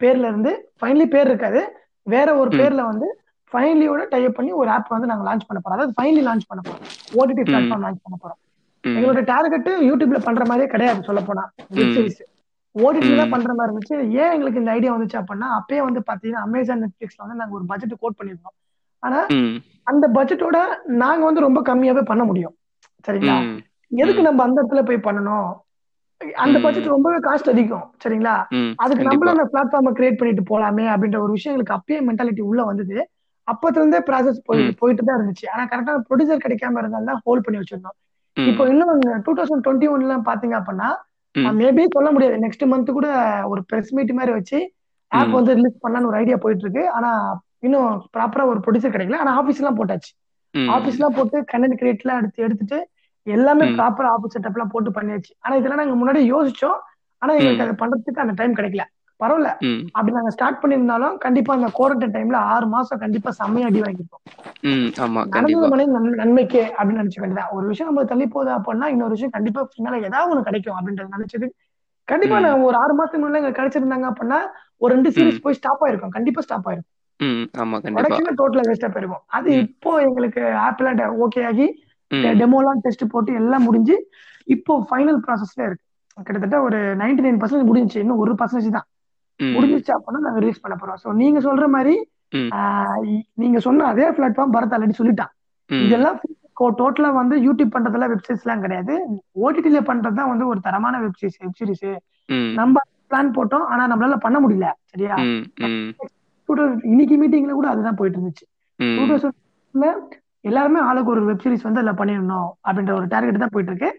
பேர்ல இருந்து ஃபைனலி பேர் இருக்காது. வேற ஒரு பேர்ல வந்து ஃபைனலியோட டைப் பண்ணி ஒரு ஆப் வந்து நாங்க லான்ச் பண்ண போறோம். அதாவது ஃபைனலி லான்ச் பண்ண போறோம். ஓடிடி பிளாட்ஃபார்ம் லான்ச் பண்ண போறோம். எங்களோட டார்கெட் யூடியூப்ல பண்ற மாதிரியே கிடையாது சொல்ல போனா. வெப் ம் சீரிஸ் ஓடிடில தான் பண்ற மாதிரி இருந்துச்சு. ஏன் எங்களுக்கு இந்த ஐடியா வந்துச்சு அப்படின்னா அப்பயே வந்து பாத்தீங்கன்னா அமேசான் நெட்ஃபிளிக்ஸ்ல வந்து நாங்க ஒரு பட்ஜெட் கோட் பண்ணிருந்தோம் ஆனா அந்த பட்ஜெட்டோட நாங்க வந்து ரொம்ப கம்மியாவே பண்ண முடியும். சரிங்களா? எதுக்கு நம்ம அந்த இடத்துல போய் பண்ணணும்? அந்த பட்ஜெட் ரொம்பவே காஸ்ட் அதிகம். சரிங்களா? அதுக்கு நம்மள அந்த பிளாட்ஃபார்மை கிரியேட் பண்ணிட்டு போலாமே அப்படின்ற ஒரு விஷயம் எங்களுக்கு அப்பயே மென்டாலிட்டி உள்ள வந்தது. அப்பத்துல இருந்தே ப்ராசஸ் போயிட்டு போயிட்டு தான் இருந்துச்சு. ஆனா கரெக்டான ப்ரொடியூசர் கிடைக்காம இருந்தாலும் தான் ஹோல்ட் பண்ணி வச்சிருந்தோம். இப்போ இன்னும் டூ தௌசண்ட் டுவெண்ட்டி ஒன்ல பாத்தீங்க அப்படின்னா மேபி சொல்ல முடியாது. நெக்ஸ்ட் மந்த் கூட ஒரு பிரஸ் மீட் மாதிரி வச்சு ஆப் வந்து ரிலீஸ் பண்ணலாம்னு ஒரு ஐடியா போயிட்டு இருக்கு ஆனா இன்னும் ப்ராப்பரா ஒரு ப்ரொடியூசர் கிடைக்கல. ஆனா ஆபீஸ் எல்லாம் போட்டாச்சு. ஆபீஸ் எல்லாம் போட்டு கண்டென்ட் கிரியேட் எல்லாம் எடுத்து எடுத்துட்டு எல்லாமே ப்ராப்பர் ஆபீஸ் செட்டப் எல்லாம் போட்டு பண்ணியாச்சு. ஆனா இதெல்லாம் நாங்க முன்னாடி யோசிச்சோம். ஆனா எங்களுக்கு அதை பண்றதுக்கு அந்த டைம் கிடைக்கல. பரவாயில்ல. அப்படி நாங்க ஸ்டார்ட் பண்ணியிருந்தாலும் கண்டிப்பா அந்த குவாரண்டைன் டைம்ல ஆறு மாசம் கண்டிப்பா செம்மையா அடி வாங்கிருப்போம் நடந்தது நன்- நன்மைக்கே அப்படின்னு நினைச்ச வேண்டியதான் ஒரு விஷயம் நம்ம தள்ளி போகுது அப்படின்னா இன்னொரு விஷயம் கண்டிப்பா பின்னால ஏதாவது ஒண்ணு கிடைக்கும் அப்படின்றது நினைச்சது கண்டிப்பா நான் ஒரு ஆறு மாசத்துக்கு முன்னாடி எங்களுக்கு கிடைச்சிருந்தாங்க அப்படின்னா ஒரு ரெண்டு சீரிஸ் போய் ஸ்டாப் ஆயிருக்கும். கண்டிப்பா ஸ்டாப் ஆயிருக்கும். டோட்டலா வேஸ்டா போயிருக்கும். அது இப்போ எங்களுக்கு ஆப்ல ஓகே ஆகி டெமோலாம் டெஸ்ட் போட்டு எல்லாம் முடிஞ்சு இப்போ ஃபைனல் ப்ராசஸ்ல இருக்கு. கிட்டத்தட்ட ஒரு 99% நைன் பர்சன்ட் முடிஞ்சுச்சு. இன்னும் ஒரு பர்சன்டேஜ் தான். முடிஞ்சிச்சு அப்படின்னா நாங்க ரிலீஸ் பண்ண போறோம். ஸோ நீங்க சொல்ற மாதிரி நீங்க சொன்ன அதே பிளாட்ஃபார்ம் பரத் ஆல்ரெடி சொல்லிட்டான். இதெல்லாம் டோட்டலா வந்து யூடியூப் பண்றதெல்லாம் வெப்சைட்ஸ் எல்லாம் கிடையாது. ஓடிடில பண்றது தான் வந்து ஒரு தரமான வெப் சீரிஸ் வெப் சீரிஸ் ம். நம்ம பிளான் போட்டோம் ஆனா நம்மளால பண்ண முடியல. சரியா? இன்னைக்கு மீட்டிங்ல கூட அதுதான் போயிட்டு இருந்துச்சு. எல்லாருமே ஆளுக்கு ஒரு வெப் சீரிஸ் வந்து அதுல பண்ணிடணும் அப்படின்ற ஒரு டார்கெட் தான் போயிட்டு இருக்கு.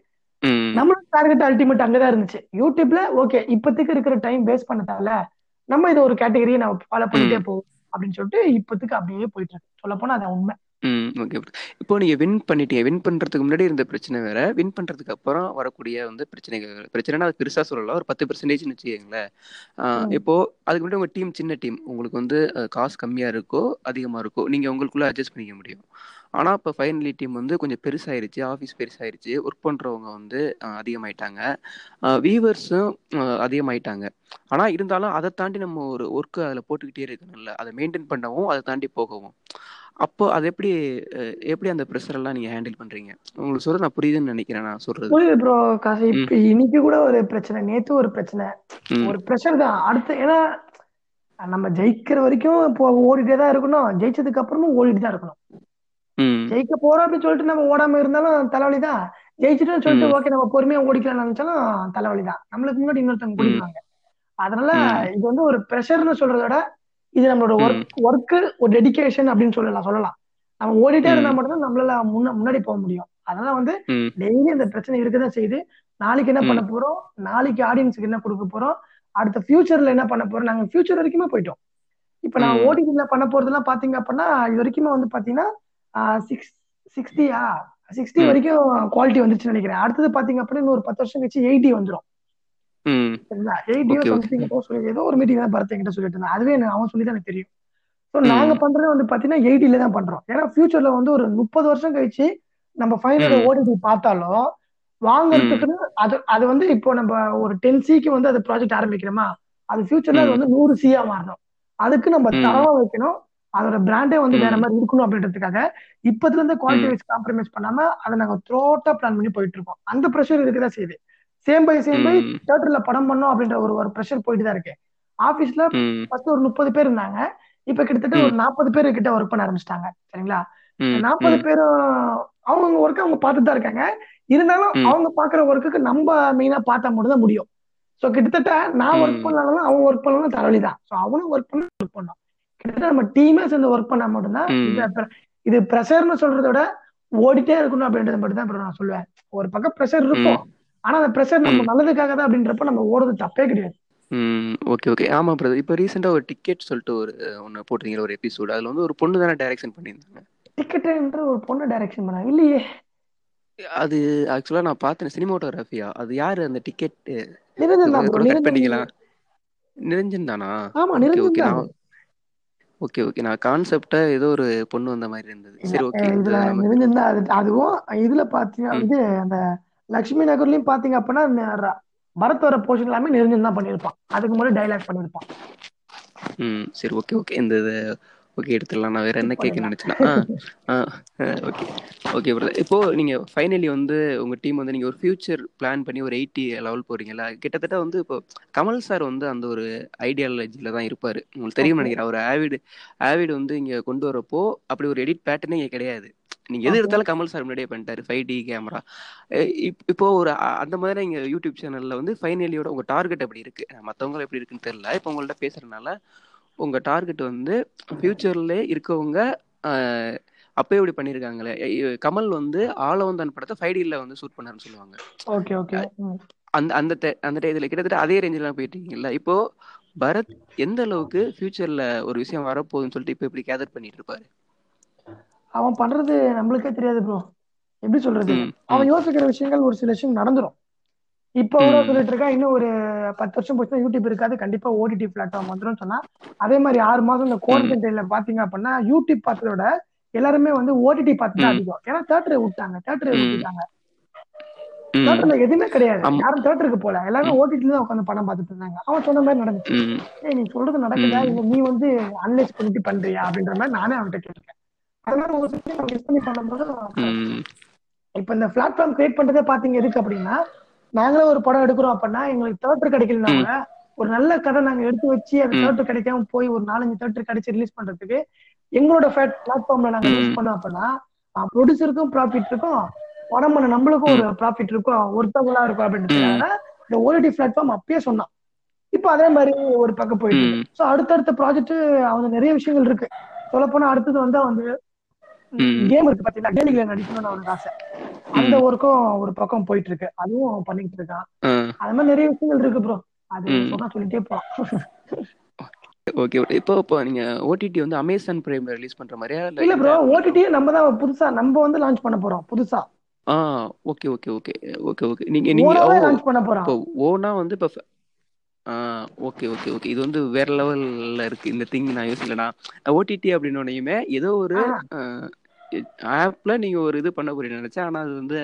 நம்மளோட டார்கெட் அல்டிமேட் அங்கதான் இருந்துச்சு. யூடியூப்ல ஓகே இப்போதைக்கு இருக்கிற டைம் வேஸ்ட் பண்ணதால நம்ம இதை ஒரு கேட்டகரியை நம்ம ஃபாலோ பண்ணிட்டே போவோம் அப்படின்னு சொல்லிட்டு இப்போதைக்கு அப்படியே போயிட்டு இருக்கு. சொல்ல போனா அது உண்மை. ம் ஓகே இப்போ நீங்க வின் பண்ணிட்டீங்க. வின் பண்றதுக்கு முன்னாடி இருந்த பிரச்சனை வேற. வின் பண்றதுக்கு அப்புறம் வரக்கூடிய வந்து பிரச்சனைகள். பிரச்சனைனா அது பெருசா சொல்லலாம் ஒரு பத்து பெர்சன்டேஜ்னு வச்சுக்கோங்களேன். இப்போ அதுக்கு முன்னாடி உங்க டீம் சின்ன டீம் உங்களுக்கு வந்து காசு கம்மியா இருக்கோ அதிகமா இருக்கோ நீங்க உங்களுக்குள்ள அட்ஜஸ்ட் பண்ணிக்க முடியும். ஆனா இப்போ ஃபைனலி டீம் வந்து கொஞ்சம் பெருசாயிருச்சு ஆஃபீஸ் பெருசாயிருச்சு. ஒர்க் பண்றவங்க வந்து அதிகமாயிட்டாங்க. வியூவர்ஸும் அதிகமாயிட்டாங்க. ஆனா இருந்தாலும் அதை தாண்டி நம்ம ஒரு ஒர்க்கு அதில் போட்டுக்கிட்டே இருக்கணும்ல. அதை மெயின்டைன் பண்ணவும் அதை தாண்டி போகவும். அப்போ அது எப்படி எப்படி அந்த ப்ரெஷர் எல்லாம் நீங்க ஹேண்டில் பண்றீங்க? உங்களுக்கு சொல்றது நான் புரியுதுன்னு நினைக்கிறேன் நான் சொல்றது. ப்ரோ காசு இன்னைக்கு கூட ஒரு பிரச்சனை நேத்து ஒரு பிரச்சனை. ஒரு ப்ரெஷர் தான். அடுத்து ஏன்னா நம்ம ஜெயிக்கிற வரைக்கும் இப்போ ஓடிட்டே தான் இருக்கணும். ஜெயிச்சதுக்கு அப்புறமும் ஓடிட்டு தான் இருக்கணும். ஜெயிக்க போறோம் அப்படின்னு சொல்லிட்டு நம்ம ஓடாம இருந்தாலும் தலைவலி தான் ஜெயிச்சுட்டோம்னு சொல்லிட்டு ஓகே நம்ம பொறுமையா ஓடிக்கலாம் நினைச்சாலும் தலைவலி தான் நம்மளுக்கு முன்னாடி இன்னொருத்தவங்க ஓடிடுவாங்க அதனால இது வந்து ஒரு ப்ரெஷர்னு சொல்றத விட இது நம்மளோட ஒர்க் ஒர்க்கு ஒரு டெடிகேஷன் அப்படின்னு சொல்லலாம் சொல்லலாம். நம்ம ஓடிட்டே இருந்தா மட்டும்தான் நம்மளால முன்ன முன்னாடி போக முடியும். அதனால வந்து டெய்லி அந்த பிரச்சனை இருக்கதான் செய்யுது. நாளைக்கு என்ன பண்ண போறோம்? நாளைக்கு ஆடியன்ஸுக்கு என்ன கொடுக்க போறோம்? அடுத்த ஃபியூச்சர்ல என்ன பண்ண போறோம்? நாங்க ஃபியூச்சர் வரைக்குமே போயிட்டோம். இப்ப நான் ஓடிடில பண்ண போறதெல்லாம் பாத்தீங்க அப்படின்னா இது வரைக்குமே வந்து பாத்தீங்கன்னா சிக்ஸ் சிக்ஸ்டியா சிக்ஸ்டி வரைக்கும் குவாலிட்டி வந்துச்சுன்னு நினைக்கிறேன். அடுத்தது பாத்தீங்க அப்படின்னா ஒரு பத்து வருஷம் கழிச்சு எயிட்டி வந்துடும் எயிட்டியோ சம்திங் சொல்லி ஏதோ ஒரு மீட்டிங் தான் பரத் என்கிட்ட சொல்லிட்டு இருந்தான். அதுவே அவன் சொல்லி தான் எனக்கு தெரியும். ஸோ நாங்க பண்றது வந்து பாத்தீங்கன்னா எயிட்டில தான் பண்றோம். ஏன்னா ஃபியூச்சர்ல வந்து ஒரு முப்பது வருஷம் கழிச்சு நம்ம ஃபைனல் ஓடிடி பார்த்தாலும் வாங்குறதுக்குன்னு அது அது வந்து இப்போ நம்ம ஒரு டென் சிக்கு வந்து அது ப்ராஜெக்ட் ஆரம்பிக்கிறோமா? அது ஃபியூச்சர்ல அது வந்து நூறு சியா மாறணும். அதுக்கு நம்ம தரமா வைக்கணும். அதோட பிராண்டே வந்து வேற மாதிரி இருக்கணும் அப்படின்றதுக்காக இப்பத்துல இருந்து குவாலிட்டி வைஸ் காம்ப்ரமைஸ் பண்ணாம அதை நாங்க த்ரோட்டா பிளான் பண்ணி போயிட்டு இருக்கோம். அந்த ப்ரெஷர் இருக்குதான் செய்யுது. சேம் பை சேம் பை தேட்டர்ல படம் பண்ணோம் அப்படின்ற ஒரு ஒரு ப்ரெஷர் போயிட்டு தான் இருக்கு. ஆபீஸ்ல ஃபர்ஸ்ட் ஒரு முப்பது பேர் இருந்தாங்க. இப்ப கிட்டத்தட்ட ஒரு நாற்பது பேர் கிட்ட ஒர்க் பண்ண ஆரம்பிச்சிட்டாங்க. சரிங்களா? நாற்பது பேரும் அவங்கவுங்க ஒர்க் அவங்க பார்த்துட்டு தான் இருக்காங்க. இருந்தாலும் அவங்க பாக்குற ஒர்க்குக்கு நம்ம மெயினா பார்த்தா மட்டும் தான் முடியும். ஸோ கிட்டத்தட்ட நான் ஒர்க் பண்ணாலும் அவங்க ஒர்க் பண்ணாலும் தலைவலி தான். ஸோ அவனும் ஒர்க் பண்ண ஒர்க் பண்ணோம். கிட்டத்தட்ட நம்ம டீமே சேர்ந்து ஒர்க் பண்ணா மட்டும்தான் இது ப்ரெஷர்னு சொல்றத விட ஓடிட்டே இருக்கணும் அப்படின்றது மட்டும் தான் நான் சொல்லுவேன். ஒரு பக்கம் ப்ரெஷர் இருக்கும். ஆனா அந்த ப்ரெஷர் நம்ம நல்லதுக்காக தான் அப்படின்றப்ப நம்ம ஓடுறது தப்பே கிடையாது. ஓகே ஓகே ஆமாம் பிரதர் இப்போ ரீசெண்டாக ஒரு டிக்கெட் சொல்லிட்டு ஒரு ஒன்று போட்டிருந்தீங்க ஒரு எபிசோடு அதில் வந்து ஒரு பொண்ணு தானே டைரக்ஷன் பண்ணியிருந்தாங்க. டிக்கெட்ன்ற ஒரு பொண்ணு டைரக்ஷன் பண்ணாங்க இல்லையே? அது ஆக்சுவலாக நான் பார்த்தேன் சினிமாட்டோகிராஃபியா அது யார் அந்த டிக்கெட் பண்ணிக்கலாம். நிரஞ்சன் தானா? ஆமா நிரஞ்சன் ஓகே ஓகே. நான் கான்செப்டா ஏதோ ஒரு பொண்ணு வந்த மாதிரி இருந்தது. சரி ஓகே. இதுல தான் அது அதுவும் இதுல பாத்தீங்க ம். இது அந்த லக்ஷ்மி நகர்லயும் பாத்தீங்க அப்படின்னா பரத் வர போர்ஷன் எல்லாமே நிரஞ்சன் தான் பண்ணியிருப்பான் அதுக்கு முன்னாடி டைலாக் பண்ணியிருப்பான் ம் சரி. Okay okay. இந்த ஓகே எடுத்துடலாம். நான் வேற என்ன கேட்க நினைச்சேன்னா ஓகே. ஓகே பிரதர் இப்போ நீங்க ஃபைனலி வந்து உங்க டீம் வந்து நீங்க ஒரு ஃபியூச்சர் பிளான் பண்ணி ஒரு எயிட்டி லெவல் போறீங்களா கிட்டத்தட்ட வந்து இப்போ கமல் சார் வந்து அந்த ஒரு ஐடியாலஜில தான் இருப்பாரு. உங்களுக்கு தெரியும் நினைக்கிறேன். அவர் ஆவிட் ஆவிட் வந்து இங்க கொண்டு வரப்போ அப்படி ஒரு எடிட் பேட்டர்னே இங்க கிடையாது. நீங்க எது எடுத்தாலும் கமல் சார் முன்னாடியே பண்ணிட்டாரு ஃபைவ் டி கேமரா இப்போ ஒரு அந்த மாதிரி இங்க யூடியூப் சேனல்ல வந்து ஃபைனலியோட உங்க டார்கெட் அப்படி இருக்கு? மத்தவங்க எப்படி இருக்குன்னு தெரியல. இப்போ உங்கள்ட்ட பேசுறதுனால உங்க டார்கெட் வந்து ஃபியூச்சர்ல இருக்கவங்க அப்பயே இப்படி பண்ணியிருக்காங்களே ஐ- கமல் வந்து ஆளவந்தான் படத்தை ஃபைவ் டியில் வந்து ஷூட் பண்ணாருன்னு சொல்லுவாங்க. Okay okay. அந்த அந்த அந்த இதில் கிட்டத்தட்ட அதே ரேஞ்சில் போயிட்டு இருக்கீங்கல்ல இப்போ பரத் எந்த அளவுக்கு ஃபியூச்சர்ல ஒரு விஷயம் வரப்போகுதுன்னு சொல்லிட்டு இப்போ இப்படி கேதர் பண்ணிட்டு இருப்பாரு அவன் பண்றது நம்மளுக்கே தெரியாது ப்ரோ எப்படி சொல்றது? அவன் யோசிக்கிற விஷயங்கள் ஒரு சில விஷயம் நடந்துரும். இப்ப சொல்லிட்டு இருக்கா இன்னும் ஒரு பத்து வருஷம் போச்சுன்னா யூடியூப் இருக்காது. கண்டிப்பா ஓடிடி பிளாட்ஃபார்ம் வந்துரும் சொன்னா. அதே மாதிரி ஆறு மாசம் இந்த குவாரண்டைன் டைம்ல பாத்தீங்க அப்படின்னா யூடியூப் பார்த்ததை விட எல்லாருமே வந்து ஓடிடி பார்த்து தான் அதிகம். ஏன்னா தேட்டரை விட்டாங்க. தேட்டரை விட்டுட்டாங்க. தேட்டர்ல எதுவுமே கிடையாது. யாரும் தேட்டருக்கு போல. எல்லாரும் ஓடிடில தான் உட்காந்து படம் பார்த்துட்டு இருந்தாங்க. அவன் சொன்ன மாதிரி நடந்துச்சு. ஏய் நீ சொல்றது நடக்குதா? இல்ல நீ வந்து அனலைஸ் பண்ணிட்டு பண்றியா? அப்படின்ற மாதிரி நானே அவன்கிட்ட கேட்டிருக்கேன் அது மாதிரி ஒரு விஷயம் மிஸ் பண்ணி பண்ணும்போது இப்ப இந்த பிளாட்ஃபார்ம் கிரியேட் பண்றதே பாத்தீங்க எதுக்கு அப்படின்னா நாங்களே ஒரு படம் எடுக்கிறோம் அப்படின்னா எங்களுக்கு தேட்டர் கிடைக்கலனா ம். கூட ஒரு நல்ல கதை நாங்க எடுத்து வச்சு ம். தேட்டர் கிடைக்காம போய் ஒரு நாலஞ்சு தேட்டர் கிடைச்சு ரிலீஸ் பண்றதுக்கு எங்களோட பிளாட்ஃபார்ம்ல நாங்க ரிலீஸ் பண்ணோம் அப்படின்னா ப்ரொடியூசருக்கும் ப்ராஃபிட் இருக்கும். படம் பண்ண நம்மளுக்கும் ஒரு ப்ராஃபிட் இருக்கும். ஒருத்தவங்களா இருக்கும் ம். அப்படின்றதுக்காக இந்த ஓடிடி பிளாட்ஃபார்ம் அப்பயே சொன்னான். இப்போ அதே மாதிரி ஒரு பக்கம் போயிட்டு ஸோ அடுத்தடுத்த ப்ராஜெக்ட் அவங்க நிறைய விஷயங்கள் இருக்கு. சொல்லப் போனா அடுத்தது வந்து ம் கேம் இருக்கு பாத்தீங்களா? கேமிங்ல நடிக்கணும்னு அவனுக்கு ஆசை. அந்த ஒர்க்கும் ஒரு பக்கம் போயிட்டு இருக்கு அதுவும் பண்ணிட்டு இருக்கான். அது மாதிரி நிறைய விஷயங்கள் இருக்கு ப்ரோ அது சொன்னா சொல்லிட்டே போலாம் ஓகே இப்போ இப்போ நீங்க ஓடிடி வந்து அமேசான் பிரைம்ல ரிலீஸ் பண்ற மாதிரியா? இல்ல ப்ரோ ஓடிடி நம்ம தான் புதுசா நம்ம வந்து லான்ச் பண்ண போறோம் புதுசா. ஆ okay okay okay okay okay நீங்க நீங்க லான்ச் பண்ண போறோம் ஓனா வந்து இப்போ ஆ ஓகே ஓகே ஓகே இது வந்து வேற லெவல்ல இருக்கு. இந்த திங் நான் யோசிக்கலடா ஓடிடி அப்படின்னோடையுமே ஏதோ ஒரு ஆப்ல நீங்க ஒரு இது பண்ண போறீங்க நினைச்சேன். ஆனா அது வந்து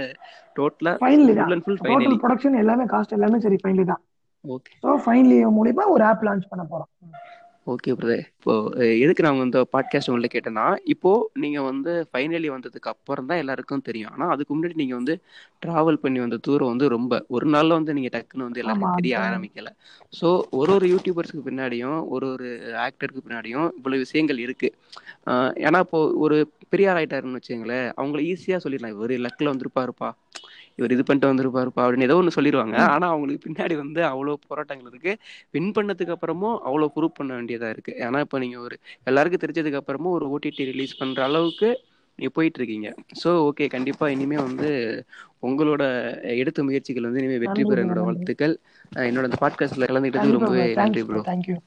டோட்டலா ஃபைனலி தான். Full and full total finally production எல்லாமே காஸ்ட் எல்லாமே சரி ஃபைனலி தான். ஓகே ஸோ ஃபைனலி மூலியமா ஒரு ஆப் லான்ச் பண்ண போறோம். ஓகே பிரதர் இப்போ எதுக்கு நான் இந்த பாட்காஸ்ட் உங்கள்ட்ட கேட்டேன்னா இப்போ நீங்க வந்து ஃபைனலி வந்ததுக்கு அப்புறம் தான் எல்லாருக்கும் தெரியும். ஆனா அதுக்கு முன்னாடி நீங்க வந்து டிராவல் பண்ணி வந்த தூரம் வந்து ரொம்ப ஒரு நாள்ல வந்து நீங்க டக்குன்னு வந்து எல்லாருக்கும் தெரிய ஆரம்பிக்கல. ஸோ ஒரு ஒரு யூடியூபர்ஸ்க்கு பின்னாடியும் ஒரு ஒரு ஆக்டருக்கு பின்னாடியும் இவ்வளவு விஷயங்கள் இருக்கு. ஏன்னா இப்போ ஒரு பெரிய ஆள் ஆயிட்டாருன்னு வச்சுங்களேன் அவங்கள ஈஸியா சொல்லிடலாம். இவர் லக்ல வந்திருப்பாருப்பா. இவர் இது பண்ணிட்டு வந்திருப்பாருப்பா அப்படின்னு ஏதோ ஒன்று சொல்லிடுவாங்க ம். ஆனா அவங்களுக்கு பின்னாடி வந்து அவ்வளோ போராட்டங்கள் இருக்கு. வின் பண்ணதுக்கு அப்புறமும் அவ்வளோ ப்ரூவ் பண்ண வேண்டியதா இருக்கு. ஏன்னா இப்போ நீங்க ஒரு எல்லாருக்கும் தெரிஞ்சதுக்கு அப்புறமும் ஒரு ஓடிடி ரிலீஸ் பண்ற அளவுக்கு நீங்க போயிட்டு இருக்கீங்க ஸோ ஓகே கண்டிப்பா இனிமே வந்து உங்களோட எடுத்த முயற்சிகள் வந்து இனிமே வெற்றி பெற என்னோட வாழ்த்துக்கள். என்னோட இந்த பாட்காஸ்ட்ல கலந்துக்கிட்டது ரொம்பவே நன்றி ப்ரோ தேங்க்யூ